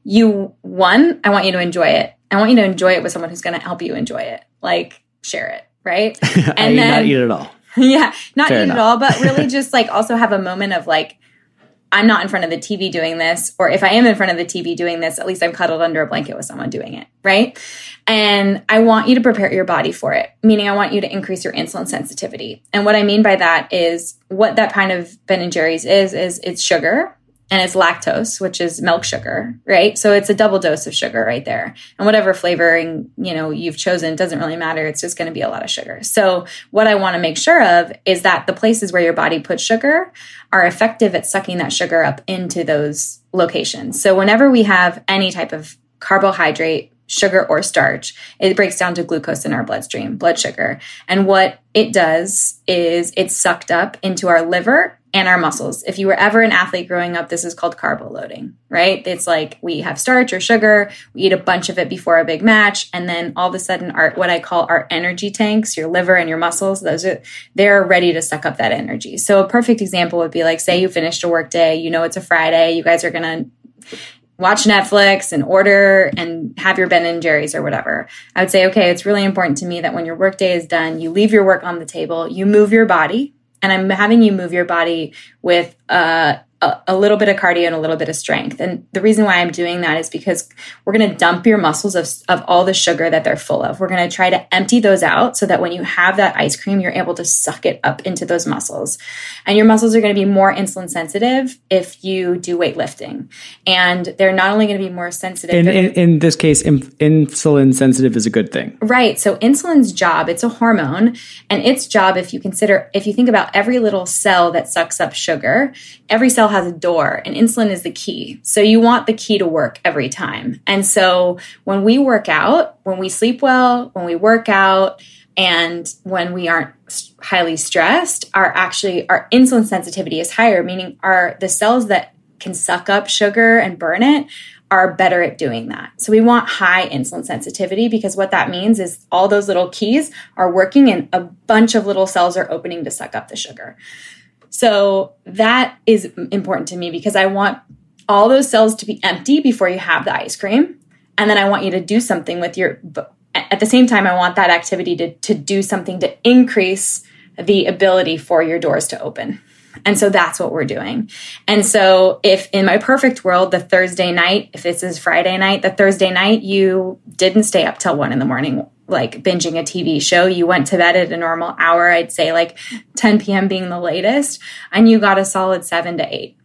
you, one, I want you to enjoy it. I want you to enjoy it with someone who's going to help you enjoy it. Like, share it, right? I did not eat it at all. yeah, not Fair eat enough. it all, but really just like also have a moment of like, I'm not in front of the TV doing this, or if I am in front of the TV doing this, at least I'm cuddled under a blanket with someone doing it, right? And I want you to prepare your body for it, meaning I want you to increase your insulin sensitivity. And what I mean by that is what that kind of Ben and Jerry's is, is it's sugar and it's lactose, which is milk sugar, right? So it's a double dose of sugar right there. And whatever flavoring, you know, you've chosen doesn't really matter. It's just going to be a lot of sugar. So what I want to make sure of is that the places where your body puts sugar are effective at sucking that sugar up into those locations. So whenever we have any type of carbohydrate, sugar or starch, it breaks down to glucose in our bloodstream, blood sugar. And what it does is it's sucked up into our liver and our muscles. If you were ever an athlete growing up, this is called carbo loading, right? It's like we have starch or sugar, we eat a bunch of it before a big match, and then all of a sudden our what I call our energy tanks, your liver and your muscles, those are they're ready to suck up that energy. So a perfect example would be like say you finished a work day, you know it's a Friday, you guys are gonna watch Netflix and order and have your Ben and Jerry's or whatever. I would say, okay, it's really important to me that when your workday is done, you leave your work on the table, you move your body, and I'm having you move your body with uh, a, a little bit of cardio and a little bit of strength. And the reason why I'm doing that is because we're going to dump your muscles of, of all the sugar that they're full of. We're going to try to empty those out so that when you have that ice cream, you're able to suck it up into those muscles. And your muscles are going to be more insulin sensitive if you do weightlifting. And they're not only going to be more sensitive, In, in, in this case, in, insulin sensitive is a good thing. Right. So insulin's job, it's a hormone, and its job, if you consider, if you think about every little cell that sucks up sugar, every cell has a door, and insulin is the key. So you want the key to work every time. And so when we work out, when we sleep well, when we work out, and when we aren't highly stressed, our actually our insulin sensitivity is higher, meaning our the cells that can suck up sugar and burn it are better at doing that. So we want high insulin sensitivity because what that means is all those little keys are working and a bunch of little cells are opening to suck up the sugar. So that is important to me because I want all those cells to be empty before you have the ice cream. And then I want you to do something with your, at the same time, I want that activity to, to do something to increase the ability for your doors to open. And so that's what we're doing. And so if in my perfect world, the Thursday night, if this is Friday night, the Thursday night, you didn't stay up till one in the morning, like binging a TV show. You went to bed at a normal hour, I'd say like 10 p.m. being the latest, and you got a solid seven to eight.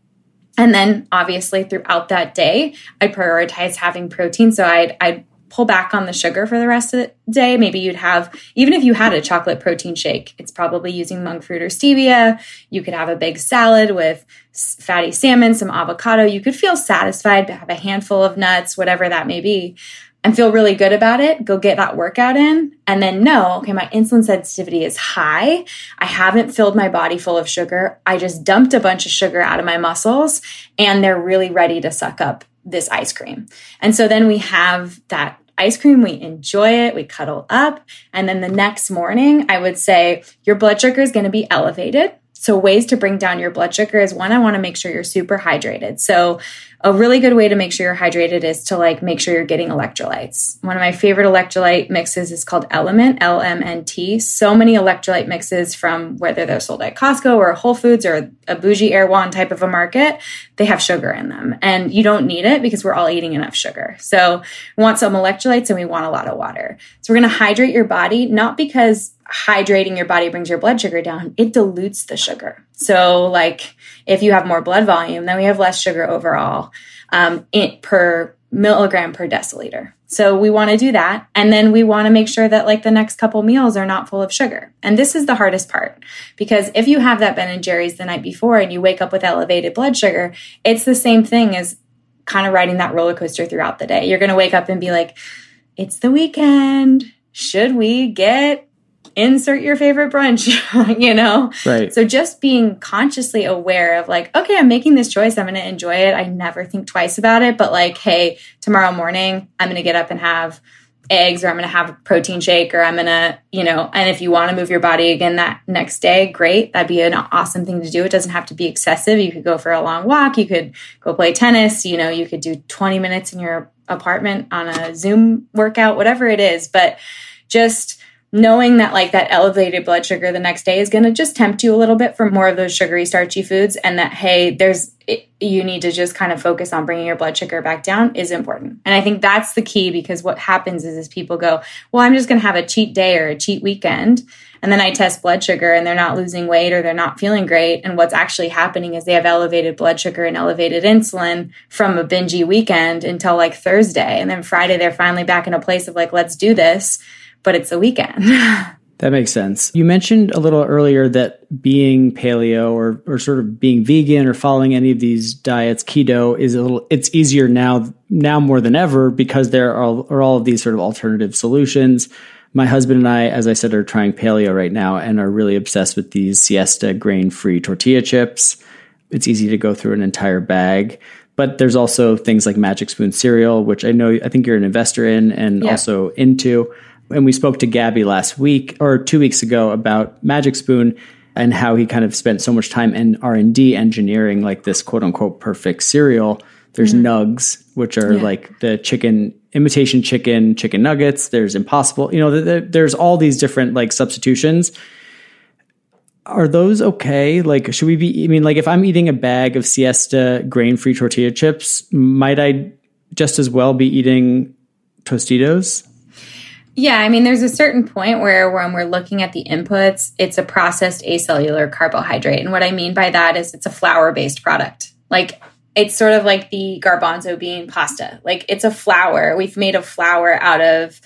And then obviously throughout that day, I prioritize having protein. So I'd, I'd pull back on the sugar for the rest of the day. Maybe you'd have, even if you had a chocolate protein shake, it's probably using monk fruit or stevia. You could have a big salad with fatty salmon, some avocado. You could feel satisfied, to have a handful of nuts, whatever that may be, and feel really good about it. Go get that workout in and then know, okay, my insulin sensitivity is high. I haven't filled my body full of sugar. I just dumped a bunch of sugar out of my muscles and they're really ready to suck up this ice cream. And so then we have that ice cream, we enjoy it, we cuddle up. And then the next morning, I would say your blood sugar is going to be elevated. So, ways to bring down your blood sugar is one, I want to make sure you're super hydrated. So, a really good way to make sure you're hydrated is to like make sure you're getting electrolytes. One of my favorite electrolyte mixes is called Element, L M N T. So many electrolyte mixes from whether they're sold at Costco or Whole Foods or a bougie Erewhon type of a market, they have sugar in them. And you don't need it because we're all eating enough sugar. So we want some electrolytes and we want a lot of water. So we're going to hydrate your body, not because hydrating your body brings your blood sugar down, it dilutes the sugar. So, like, if you have more blood volume, then we have less sugar overall um, in, per milligram per deciliter. So we want to do that. And then we want to make sure that like the next couple meals are not full of sugar. And this is the hardest part because if you have that Ben and Jerry's the night before and you wake up with elevated blood sugar, it's the same thing as kind of riding that roller coaster throughout the day. You're going to wake up and be like, it's the weekend. Should we get insert your favorite brunch, you know? Right. So just being consciously aware of like, okay, I'm making this choice. I'm going to enjoy it. I never think twice about it. But like, hey, tomorrow morning, I'm going to get up and have eggs or I'm going to have a protein shake or I'm going to, you know, and if you want to move your body again that next day, great. That'd be an awesome thing to do. It doesn't have to be excessive. You could go for a long walk. You could go play tennis. You know, you could do 20 minutes in your apartment on a Zoom workout, whatever it is. But just, knowing that like that elevated blood sugar the next day is going to just tempt you a little bit for more of those sugary starchy foods and that hey there's you need to just kind of focus on bringing your blood sugar back down is important. And i think that's the key because what happens is, is people go well i'm just going to have a cheat day or a cheat weekend and then i test blood sugar and they're not losing weight or they're not feeling great. And what's actually happening is they have elevated blood sugar and elevated insulin from a bingy weekend until like thursday. And then friday they're finally back in a place of like let's do this but it's a weekend. that makes sense. You mentioned a little earlier that being paleo or, or sort of being vegan or following any of these diets, keto is a little, it's easier now, now more than ever because there are, are all of these sort of alternative solutions. My husband and I, as I said, are trying paleo right now and are really obsessed with these Siete grain free tortilla chips. It's easy to go through an entire bag but there's also things like Magic Spoon cereal, which I know I think you're an investor in and yeah. also into and we spoke to Gabi last week or two weeks ago about Magic Spoon and how he kind of spent so much time in R and D engineering like this quote unquote perfect cereal. There's mm-hmm. Nuggs, which are yeah. like the chicken imitation chicken, chicken nuggets. There's impossible, you know, the, the, there's all these different like substitutions. Are those okay? Like, should we be? I mean, like, if I'm eating a bag of Siete grain free tortilla chips, might I just as well be eating Tostitos? Yeah, I mean, there's a certain point where when we're looking at the inputs, it's a processed acellular carbohydrate. And what I mean by that is it's a flour based product. Like it's sort of like the garbanzo bean pasta. Like it's a flour. We've made a flour out of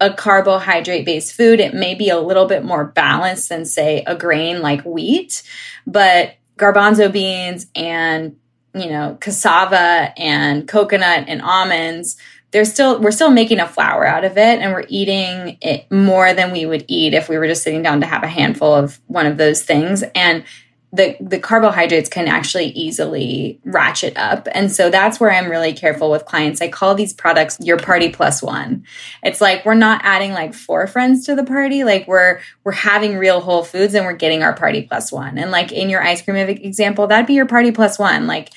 a carbohydrate based food. It may be a little bit more balanced than, say, a grain like wheat, but garbanzo beans and you know, cassava and coconut and almonds there's still we're still making a flour out of it and we're eating it more than we would eat if we were just sitting down to have a handful of one of those things. And the the carbohydrates can actually easily ratchet up. And so that's where i'm really careful with clients. I call these products your party plus one. It's like we're not adding like four friends to the party. Like we're we're having real whole foods and we're getting our party plus one. And like in your ice cream example that'd be your party plus one. Like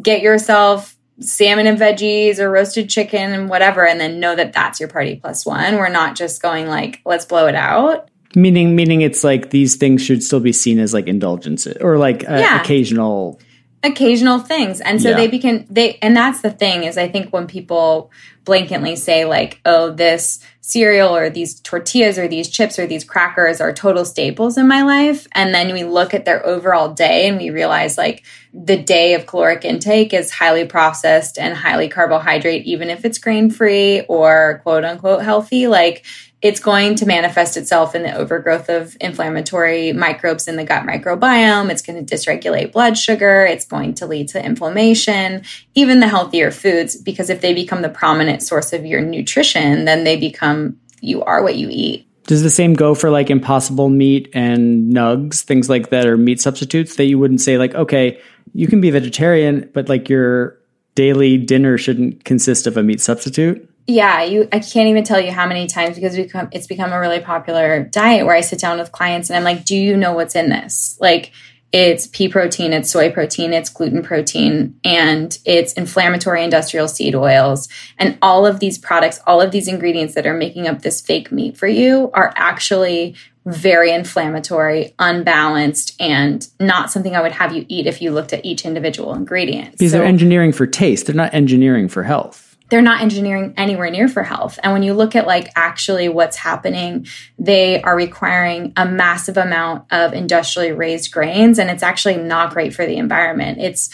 get yourself salmon and veggies or roasted chicken and whatever and then know that that's your party plus one we're not just going like let's blow it out meaning meaning it's like these things should still be seen as like indulgences or like uh, yeah. occasional occasional things. And so yeah. they become they and that's the thing is i think when people blanketly say like oh this cereal or these tortillas or these chips or these crackers are total staples in my life. And then we look at their overall day and we realize like the day of caloric intake is highly processed and highly carbohydrate even if it's grain free or quote unquote healthy. Like it's going to manifest itself in the overgrowth of inflammatory microbes in the gut microbiome. It's going to dysregulate blood sugar. It's going to lead to inflammation, even the healthier foods, because if they become the prominent source of your nutrition, then they become you are what you eat. Does the same go for like impossible meat and Nuggs, things like that, or meat substitutes that you wouldn't say, like, okay, you can be vegetarian, but like your daily dinner shouldn't consist of a meat substitute? Yeah, you I can't even tell you how many times because become, it's become a really popular diet where I sit down with clients and I'm like, "Do you know what's in this?" Like it's pea protein, it's soy protein, it's gluten protein, and it's inflammatory industrial seed oils. And all of these products, all of these ingredients that are making up this fake meat for you are actually very inflammatory, unbalanced, and not something I would have you eat if you looked at each individual ingredient. Because so, they're engineering for taste, they're not engineering for health they're not engineering anywhere near for health. And when you look at like actually what's happening, they are requiring a massive amount of industrially raised grains and it's actually not great for the environment. It's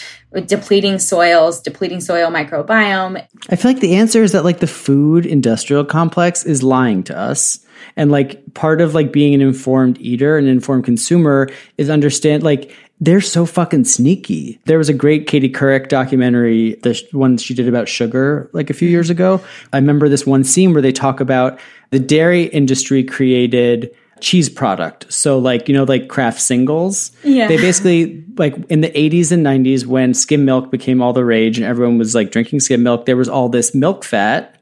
depleting soils, depleting soil microbiome. I feel like the answer is that like the food industrial complex is lying to us. And like part of like being an informed eater, an informed consumer is understand like they're so fucking sneaky. There was a great Katie Couric documentary, the one she did about sugar like a few years ago. I remember this one scene where they talk about the dairy industry created cheese product. So like, you know, like Kraft singles. Yeah. They basically like in the 80s and 90s when skim milk became all the rage and everyone was like drinking skim milk, there was all this milk fat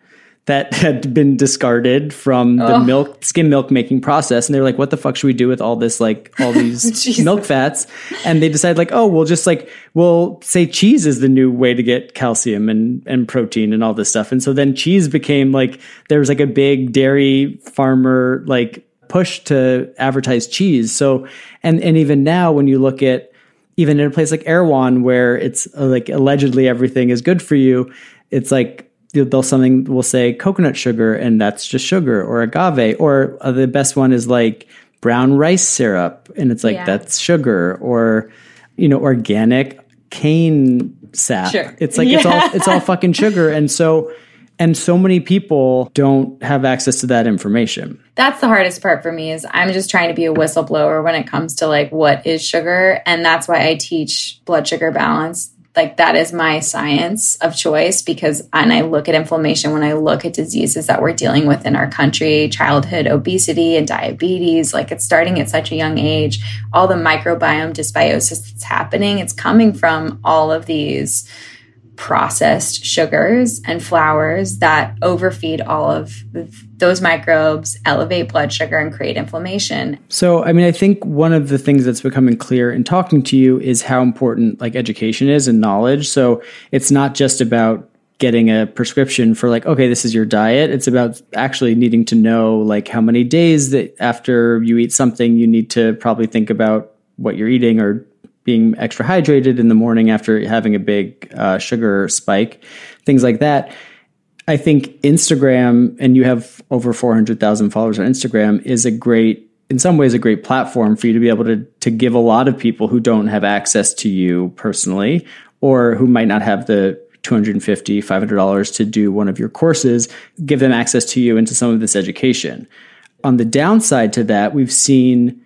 that had been discarded from the oh. milk skim milk making process and they were like what the fuck should we do with all this like all these milk fats? And they decided like oh we'll just like we'll say cheese is the new way to get calcium and and protein and all this stuff. And so then cheese became like there was like a big dairy farmer like push to advertise cheese. So and and even now when you look at even in a place like Erewhon where it's uh, like allegedly everything is good for you it's like they'll something will say coconut sugar and that's just sugar or agave or uh, the best one is like brown rice syrup and it's like yeah. that's sugar or you know organic cane sap sure. it's like yeah. it's all it's all fucking sugar and so and so many people don't have access to that information that's the hardest part for me is i'm just trying to be a whistleblower when it comes to like what is sugar and that's why i teach blood sugar balance like that is my science of choice because and I look at inflammation when I look at diseases that we're dealing with in our country, childhood obesity and diabetes, like it's starting at such a young age, all the microbiome dysbiosis that's happening, it's coming from all of these processed sugars and flours that overfeed all of those microbes, elevate blood sugar, and create inflammation. So, I mean, I think one of the things that's becoming clear in talking to you is how important like education is and knowledge. So, it's not just about getting a prescription for like okay this is your diet it's about actually needing to know like how many days that after you eat something you need to probably think about what you're eating or being extra hydrated in the morning after having a big uh, sugar spike, things like that. I think Instagram, and you have over 400,000 followers on Instagram, is a great, in some ways, a great platform for you to be able to, to give a lot of people who don't have access to you personally or who might not have the 250 $500 to do one of your courses, give them access to you into some of this education. On the downside to that, we've seen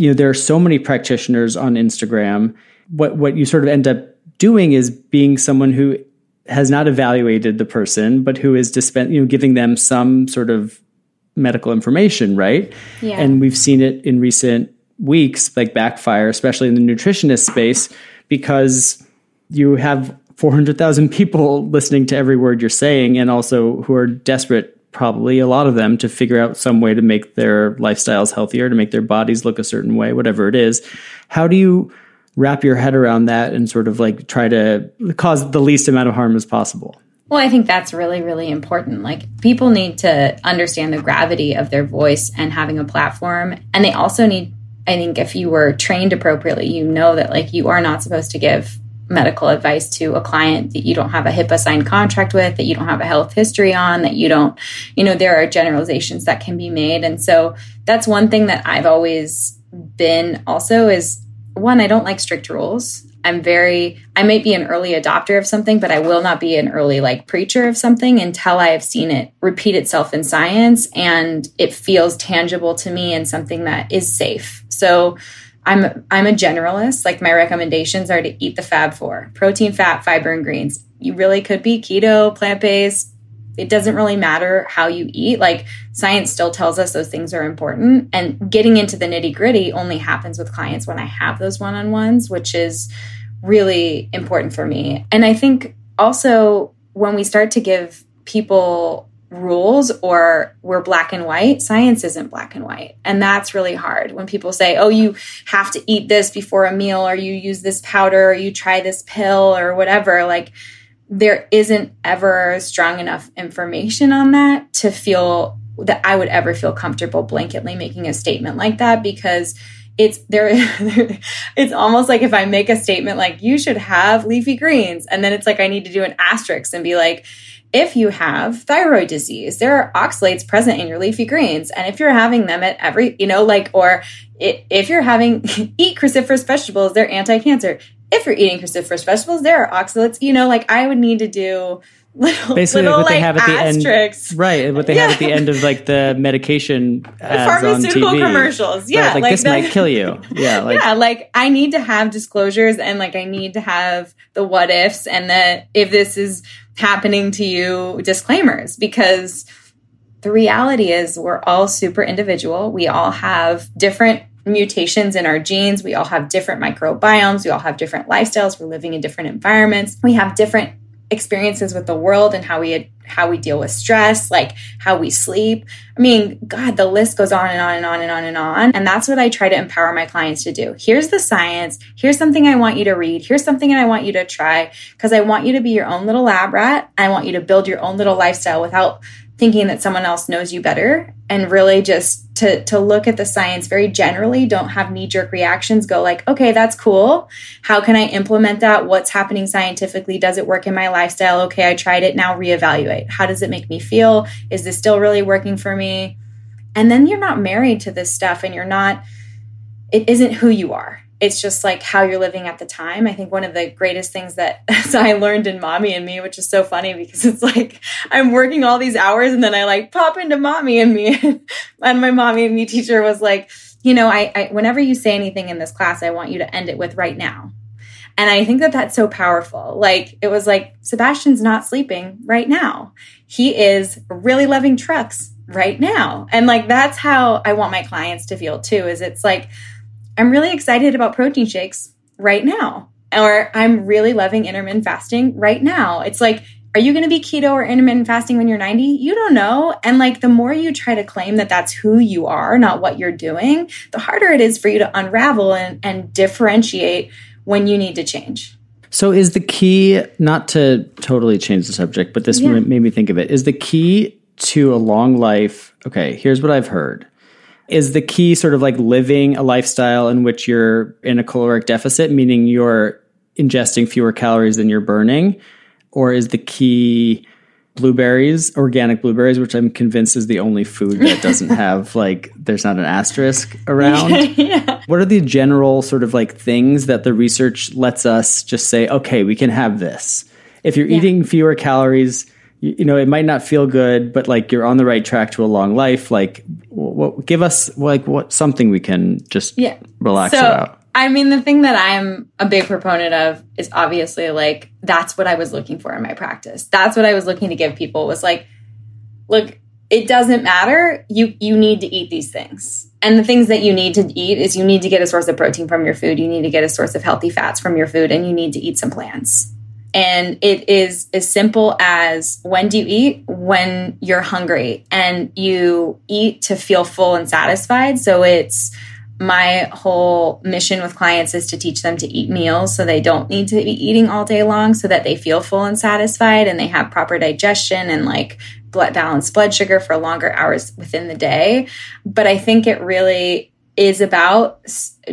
you know, there are so many practitioners on Instagram. What what you sort of end up doing is being someone who has not evaluated the person, but who is dispen- you know, giving them some sort of medical information, right? Yeah. And we've seen it in recent weeks, like backfire, especially in the nutritionist space, because you have 400,000 people listening to every word you're saying and also who are desperate probably a lot of them to figure out some way to make their lifestyles healthier, to make their bodies look a certain way, whatever it is. How do you wrap your head around that and sort of like try to cause the least amount of harm as possible? Well, I think that's really, really important. Like, people need to understand the gravity of their voice and having a platform. And they also need, I think, if you were trained appropriately, you know that, like, you are not supposed to give medical advice to a client that you don't have a HIPAA signed contract with, that you don't have a health history on, that you don't, you know, there are generalizations that can be made. And so that's one thing that I've always been also is one, I don't like strict rules. I'm very, I might be an early adopter of something, but I will not be an early like preacher of something until I have seen it repeat itself in science and it feels tangible to me and something that is safe. So, I'm I'm a generalist. Like my recommendations are to eat the Fab Four: protein, fat, fiber, and greens. You really could be keto, plant based. It doesn't really matter how you eat. Like science still tells us those things are important. And getting into the nitty gritty only happens with clients when I have those one on ones, which is really important for me. And I think also when we start to give people rules or we're black and white. Science isn't black and white. And that's really hard when people say, oh, you have to eat this before a meal, or you use this powder, or you try this pill, or whatever. Like, there isn't ever strong enough information on that to feel that I would ever feel comfortable blanketly making a statement like that because it's there it's almost like if I make a statement like you should have leafy greens and then it's like I need to do an asterisk and be like if you have thyroid disease, there are oxalates present in your leafy greens. And if you're having them at every, you know, like, or if you're having, eat cruciferous vegetables, they're anti cancer. If you're eating cruciferous vegetables, there are oxalates, you know, like I would need to do little, basically little, what like, they have at the asterisks. end, right? What they Yeah. have at the end of like the medication ads on TV. commercials. Right, Yeah. like, this the- might kill you. Yeah, like yeah, like I need to have disclosures and like I need to have the what ifs and the if this is happening to you disclaimers because the reality is we're all super individual. We all have different mutations in our genes. We all have different microbiomes. We all have different lifestyles. We're living in different environments. We have different experiences with the world and how we how we deal with stress, like how we sleep. I mean, God, the list goes on and on and on and on and on. And that's what I try to empower my clients to do. Here's the science. Here's something I want you to read. Here's something I want you to try because I want you to be your own little lab rat. I want you to build your own little lifestyle without thinking that someone else knows you better. And really just to to look at the science very generally don't have knee jerk reactions. Go like okay that's cool. How can i implement that? What's happening scientifically? Does it work in my lifestyle? Okay i tried it. Now reevaluate. How does it make me feel? Is this still really working for me? And then you're not married to this stuff and you're not it isn't who you are it's just like how you're living at the time. I think one of the greatest things that I learned in Mommy and Me, which is so funny because it's like I'm working all these hours and then I like pop into Mommy and Me. and my Mommy and Me teacher was like, you know, I, I whenever you say anything in this class, I want you to end it with right now. And I think that that's so powerful. Like it was like Sebastian's not sleeping right now. He is really loving trucks right now. And like that's how I want my clients to feel too is it's like I'm really excited about protein shakes right now. Or I'm really loving intermittent fasting right now. It's like, are you going to be keto or intermittent fasting when you're 90? You don't know. And like, the more you try to claim that that's who you are, not what you're doing, the harder it is for you to unravel and, and differentiate when you need to change. So is the key not to totally change the subject, but this Yeah. made me think of it. Is the key to a long life? Okay, here's what I've heard. Is the key sort of like living a lifestyle in which you're in a caloric deficit, meaning you're ingesting fewer calories than you're burning, or is the key blueberries, organic blueberries, which I'm convinced is the only food that doesn't have like there's not an asterisk around? yeah. What are the general sort of like things that the research lets us just say, okay, we can have this? If you're eating fewer calories, you, know, it might not feel good, but like you're on the right track to a long life. Like, what, give us like what something we can just Yeah. relax so, about. I mean, the thing that I'm a big proponent of is obviously like that's what I was looking for in my practice. That's what I was looking to give people was like, look, it doesn't matter. You you need to eat these things. And the things that you need to eat is you need to get a source of protein from your food, you need to get a source of healthy fats from your food, and you need to eat some plants. And it is as simple as when do you eat? When you're hungry and you eat to feel full and satisfied. So it's my whole mission with clients is to teach them to eat meals so they don't need to be eating all day long so that they feel full and satisfied and they have proper digestion and like blood balanced blood sugar for longer hours within the day. But I think it really is about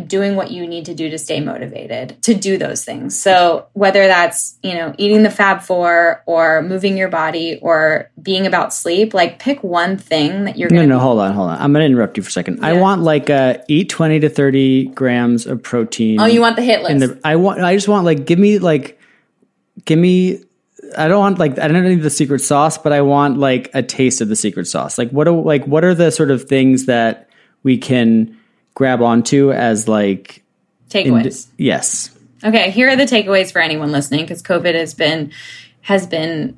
doing what you need to do to stay motivated to do those things. So whether that's, you know, eating the Fab 4 or moving your body or being about sleep, like pick one thing that you're No, going to no, hold on, hold on. I'm going to interrupt you for a second. I want like uh, eat 20 to 30 grams of protein. Oh, you want the hit list. the I want I just want like give me like give me I don't want like I don't need the secret sauce, but I want like a taste of the secret sauce. Like what are like what are the sort of things that we can grab onto as like in- Takeaways. yes. Okay, here are the takeaways for anyone listening because COVID has been has been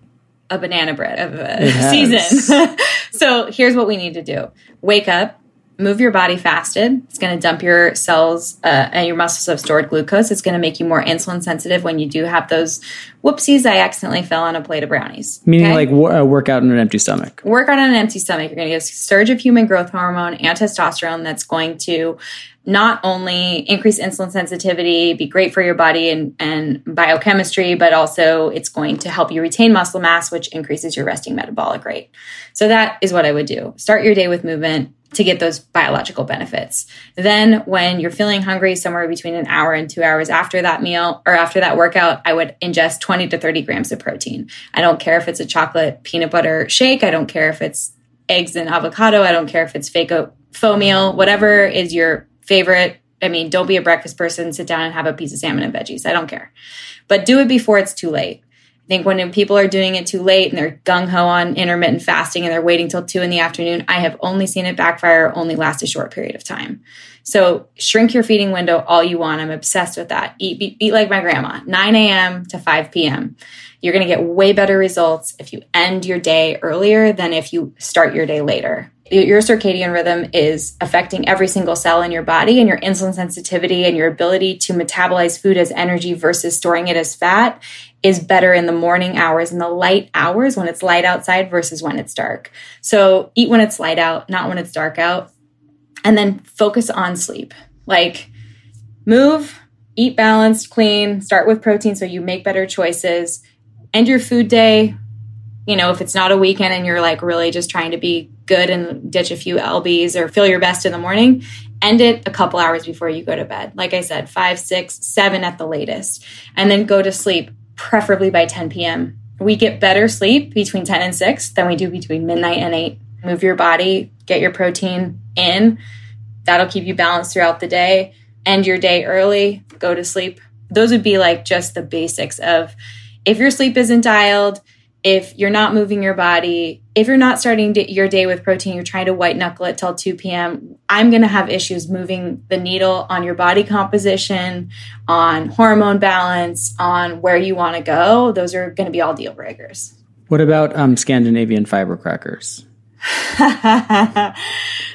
a banana bread of a season. so here's what we need to do: wake up, move your body fasted. It's going to dump your cells uh, and your muscles have stored glucose. It's going to make you more insulin sensitive when you do have those whoopsies. I accidentally fell on a plate of brownies. Meaning okay? like w- uh, work out on an empty stomach. Work out on an empty stomach. You're going to get a surge of human growth hormone and testosterone that's going to not only increase insulin sensitivity, be great for your body and, and biochemistry, but also it's going to help you retain muscle mass, which increases your resting metabolic rate. So that is what I would do. Start your day with movement to get those biological benefits. Then when you're feeling hungry somewhere between an hour and 2 hours after that meal or after that workout, I would ingest 20 to 30 grams of protein. I don't care if it's a chocolate peanut butter shake, I don't care if it's eggs and avocado, I don't care if it's fake faux meal, whatever is your favorite. I mean, don't be a breakfast person, sit down and have a piece of salmon and veggies. I don't care. But do it before it's too late think when people are doing it too late and they're gung ho on intermittent fasting and they're waiting till two in the afternoon, I have only seen it backfire, only last a short period of time. So shrink your feeding window all you want. I'm obsessed with that. Eat, eat like my grandma, 9 a.m. to 5 p.m. You're going to get way better results if you end your day earlier than if you start your day later your circadian rhythm is affecting every single cell in your body and your insulin sensitivity and your ability to metabolize food as energy versus storing it as fat is better in the morning hours and the light hours when it's light outside versus when it's dark. So eat when it's light out, not when it's dark out. And then focus on sleep. Like move, eat balanced, clean, start with protein so you make better choices. End your food day. You know, if it's not a weekend and you're like really just trying to be good and ditch a few lbs or feel your best in the morning end it a couple hours before you go to bed like i said five six seven at the latest and then go to sleep preferably by 10 p.m. We get better sleep between 10 and 6 than we do between midnight and 8. Move your body, get your protein in. That'll keep you balanced throughout the day. End your day early, go to sleep. Those would be like just the basics of if your sleep isn't dialed, if you're not moving your body, if you're not starting your day with protein, you're trying to white knuckle it till 2 p.m., I'm going to have issues moving the needle on your body composition, on hormone balance, on where you want to go. Those are going to be all deal breakers. What about um, Scandinavian fiber crackers? I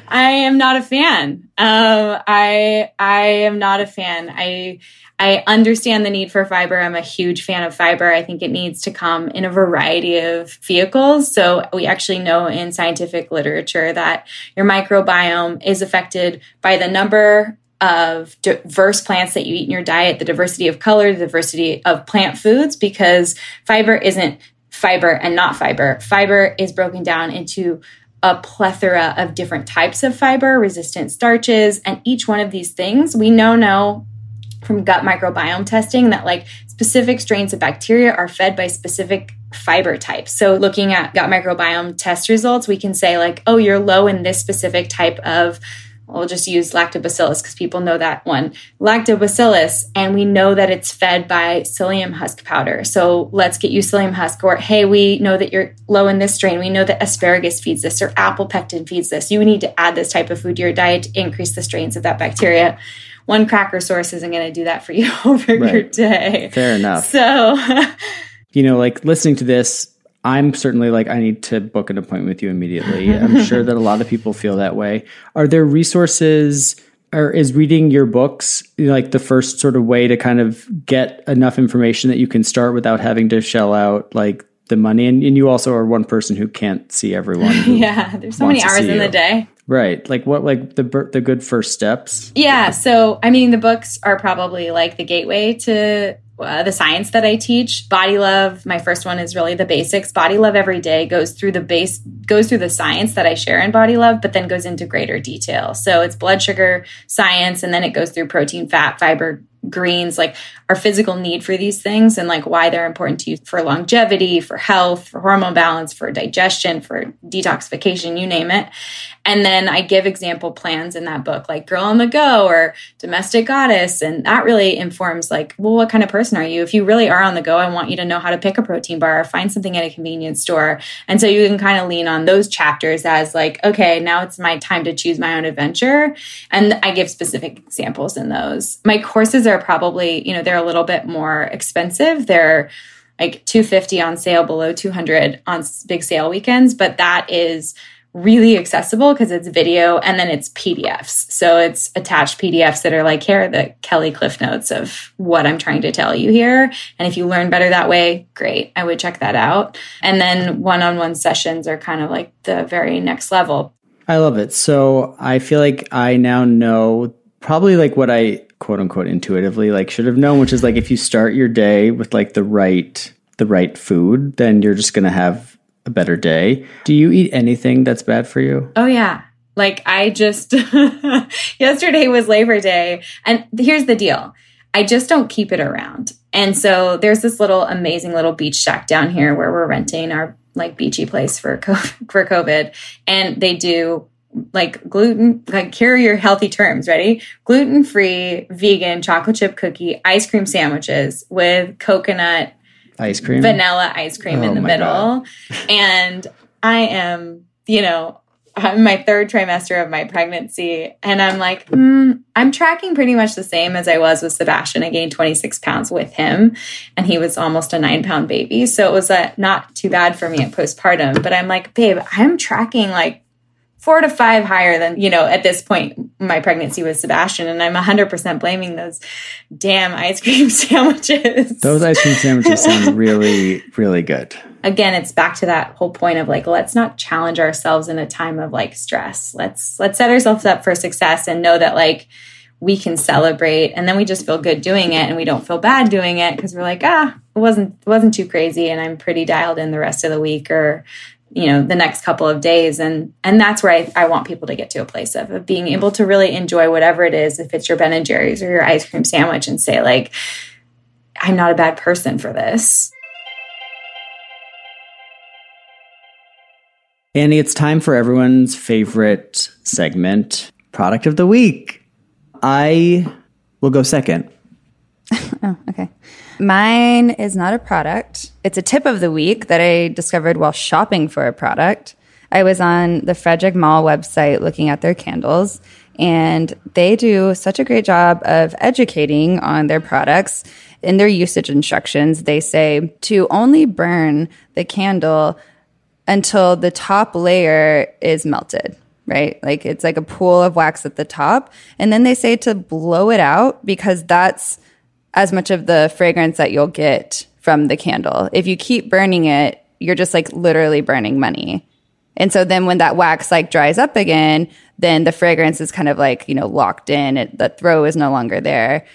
am not a fan. Um, I I am not a fan. I I understand the need for fiber. I'm a huge fan of fiber. I think it needs to come in a variety of vehicles. So we actually know in scientific literature that your microbiome is affected by the number of diverse plants that you eat in your diet, the diversity of color, the diversity of plant foods, because fiber isn't fiber and not fiber. Fiber is broken down into a plethora of different types of fiber, resistant starches, and each one of these things we know now from gut microbiome testing that like specific strains of bacteria are fed by specific fiber types. So looking at gut microbiome test results, we can say like, oh, you're low in this specific type of we'll just use lactobacillus because people know that one lactobacillus and we know that it's fed by psyllium husk powder so let's get you psyllium husk or hey we know that you're low in this strain we know that asparagus feeds this or apple pectin feeds this you need to add this type of food to your diet to increase the strains of that bacteria one cracker source isn't going to do that for you over right. your day. Fair enough. So, you know, like listening to this, I'm certainly like, I need to book an appointment with you immediately. I'm sure that a lot of people feel that way. Are there resources? Or is reading your books like the first sort of way to kind of get enough information that you can start without having to shell out like the money? And, and you also are one person who can't see everyone. yeah, there's so many hours in you. the day. Right. Like what like the the good first steps? Yeah, so I mean the books are probably like the gateway to uh, the science that I teach. Body Love, my first one is really the basics. Body Love every day goes through the base goes through the science that I share in Body Love, but then goes into greater detail. So it's blood sugar science and then it goes through protein, fat, fiber, greens, like our physical need for these things and like why they're important to you for longevity, for health, for hormone balance, for digestion, for detoxification, you name it. And then I give example plans in that book, like Girl on the Go or Domestic Goddess. And that really informs, like, well, what kind of person are you? If you really are on the go, I want you to know how to pick a protein bar, or find something at a convenience store. And so you can kind of lean on those chapters as, like, okay, now it's my time to choose my own adventure. And I give specific examples in those. My courses are probably, you know, they're a little bit more expensive. They're like 250 on sale below 200 on big sale weekends, but that is really accessible because it's video and then it's PDFs. So it's attached PDFs that are like, here are the Kelly Cliff Notes of what I'm trying to tell you here. And if you learn better that way, great. I would check that out. And then one on one sessions are kind of like the very next level. I love it. So I feel like I now know probably like what I quote unquote intuitively like should have known, which is like if you start your day with like the right the right food, then you're just gonna have a better day. Do you eat anything that's bad for you? Oh, yeah. Like I just, yesterday was Labor Day. And here's the deal I just don't keep it around. And so there's this little amazing little beach shack down here where we're renting our like beachy place for COVID, for COVID. And they do like gluten, like are your healthy terms. Ready? Gluten free, vegan chocolate chip cookie, ice cream sandwiches with coconut ice cream, vanilla ice cream oh in the middle. and I am, you know, I'm my third trimester of my pregnancy, and I'm like, mm, I'm tracking pretty much the same as I was with Sebastian. I gained 26 pounds with him, and he was almost a nine pound baby. So it was uh, not too bad for me at postpartum. But I'm like, babe, I'm tracking like four to five higher than, you know, at this point, my pregnancy with Sebastian. And I'm 100% blaming those damn ice cream sandwiches. Those ice cream sandwiches sound really, really good. Again, it's back to that whole point of like, let's not challenge ourselves in a time of like stress. Let's, let's set ourselves up for success and know that like, we can celebrate and then we just feel good doing it and we don't feel bad doing it because we're like ah it wasn't it wasn't too crazy and i'm pretty dialed in the rest of the week or you know the next couple of days. And and that's where I, I want people to get to a place of, of being able to really enjoy whatever it is. If it's your ben and jerry's or your ice cream sandwich and say like i'm not a bad person for this. Annie it's time for everyone's favorite segment product of the week. I will go second. Oh okay Mine is not a product. It's a tip of the week that I discovered while shopping for a product. I was on the Frederic Malle website looking at their candles, and they do such a great job of educating on their products. In their usage instructions, they say to only burn the candle until the top layer is melted right? Like it's like a pool of wax at the top. And then they say to blow it out because that's as much of the fragrance that you'll get from the candle. If you keep burning it, you're just like literally burning money. And so then when that wax like dries up again, then the fragrance is kind of like, you know, locked in. It, the throw is no longer there.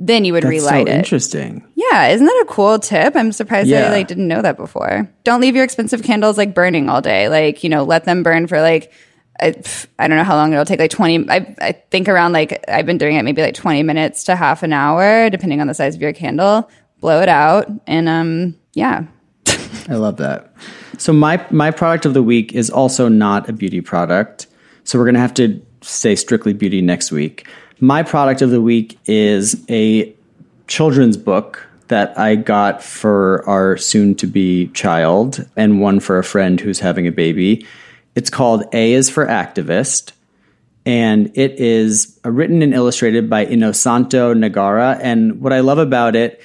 Then you would That's relight so it. Interesting. Yeah, isn't that a cool tip? I'm surprised yeah. I like didn't know that before. Don't leave your expensive candles like burning all day. Like, you know, let them burn for like I, I don't know how long it'll take like 20 I, I think around like i've been doing it maybe like 20 minutes to half an hour depending on the size of your candle. Blow it out and um yeah. I love that. So my my product of the week is also not a beauty product. So we're gonna have to stay strictly beauty next week. My product of the week is a children's book that I got for our soon to be child and one for a friend who's having a baby. It's called A is for Activist, and it is uh, written and illustrated by Innosanto Nagara. And what I love about it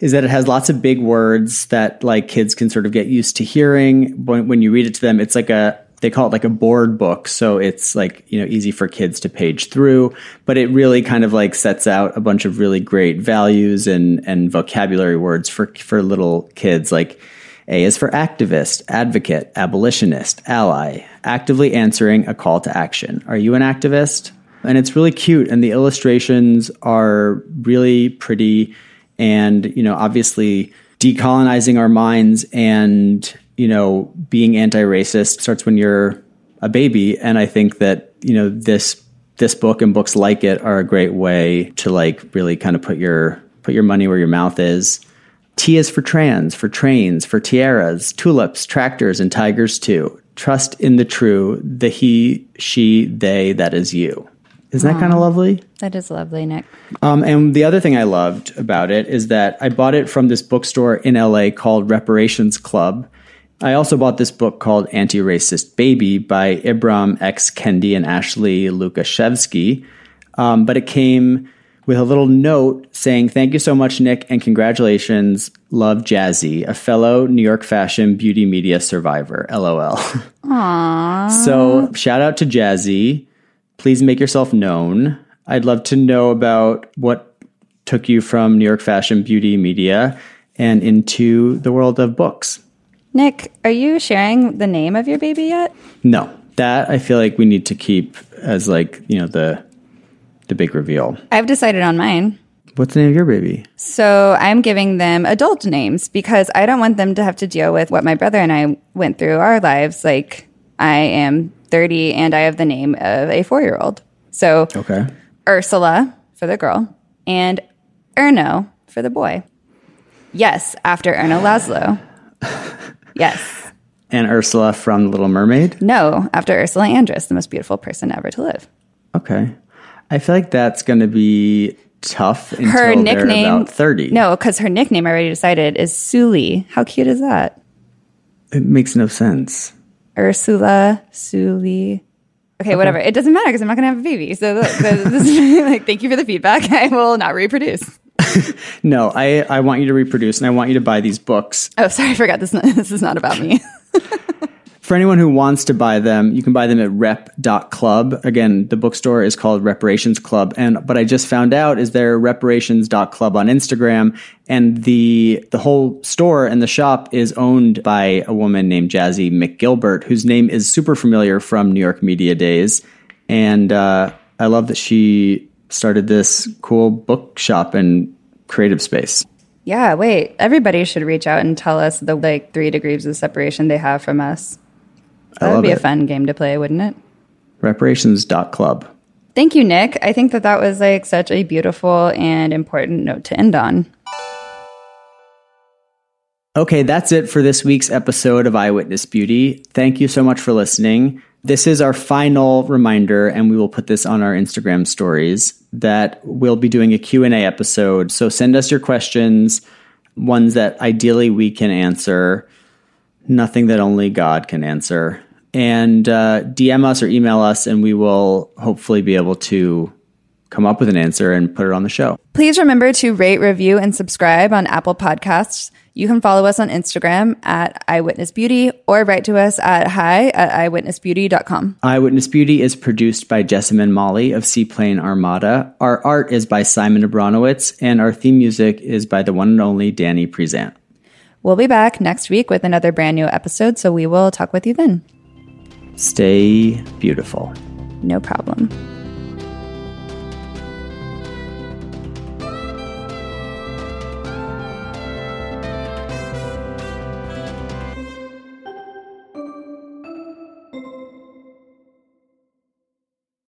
is that it has lots of big words that like kids can sort of get used to hearing when, when you read it to them. It's like a they call it like a board book so it's like you know easy for kids to page through but it really kind of like sets out a bunch of really great values and and vocabulary words for for little kids like a is for activist, advocate, abolitionist, ally, actively answering a call to action. Are you an activist? And it's really cute, and the illustrations are really pretty. And, you know, obviously decolonizing our minds and, you know, being anti racist starts when you're a baby. And I think that, you know, this this book and books like it are a great way to like really kind of put your put your money where your mouth is T is for trans, for trains, for tiaras, tulips, tractors, and tigers too. Trust in the true, the he, she, they, that is you. Isn't that kind of lovely? That is lovely, Nick. Um, and the other thing I loved about it is that I bought it from this bookstore in LA called Reparations Club. I also bought this book called Anti Racist Baby by Ibram X. Kendi and Ashley Lukashevsky. Um, but it came with a little note saying, Thank you so much, Nick, and congratulations. Love Jazzi, a fellow New York fashion beauty media survivor. LOL. Aww. So, shout out to Jazzi. Please make yourself known. I'd love to know about what took you from New York fashion beauty media and into the world of books. Nick, are you sharing the name of your baby yet? No, that I feel like we need to keep as like, you know, the the big reveal. I've decided on mine. What's the name of your baby? So I'm giving them adult names because I don't want them to have to deal with what my brother and I went through our lives. Like I am 30 and I have the name of a four year old. So Okay. Ursula for the girl and Erno for the boy. Yes, after Erno Laszlo. Yes. And Ursula from Little Mermaid? No, after Ursula Andress, the most beautiful person ever to live. Okay. I feel like that's going to be tough until Her they're nickname about 30. No, because her nickname I already decided is Suli. How cute is that? It makes no sense. Ursula, Suli. Okay, whatever. It doesn't matter because I'm not going to have a baby. So this is like, thank you for the feedback. I will not reproduce. No, I, I want you to reproduce and I want you to buy these books. Oh, sorry, I forgot this. This is not about me. For anyone who wants to buy them, you can buy them at rep.club. Again, the bookstore is called Reparations Club. And what I just found out is they're reparations.club on Instagram. And the, the whole store and the shop is owned by a woman named Jazzi McGilbert, whose name is super familiar from New York Media Days. And uh, I love that she started this cool bookshop and creative space. yeah, wait. Everybody should reach out and tell us the like three degrees of separation they have from us. That would be a fun game to play, wouldn't it? Reparations.club. Thank you, Nick. I think that that was like such a beautiful and important note to end on. Okay, that's it for this week's episode of Eyewitness Beauty. Thank you so much for listening. This is our final reminder and we will put this on our Instagram stories that we'll be doing a Q&A episode. So send us your questions, ones that ideally we can answer, nothing that only God can answer. And uh, DM us or email us and we will hopefully be able to come up with an answer and put it on the show. Please remember to rate, review, and subscribe on Apple Podcasts. You can follow us on Instagram at Eyewitness Beauty or write to us at hi at eyewitnessbeauty.com. Eyewitness Beauty is produced by Jessamine Molly of Seaplane Armada. Our art is by Simon Abronowitz, and our theme music is by the one and only Danny Prezant. We'll be back next week with another brand new episode, so we will talk with you then. Stay beautiful. No problem.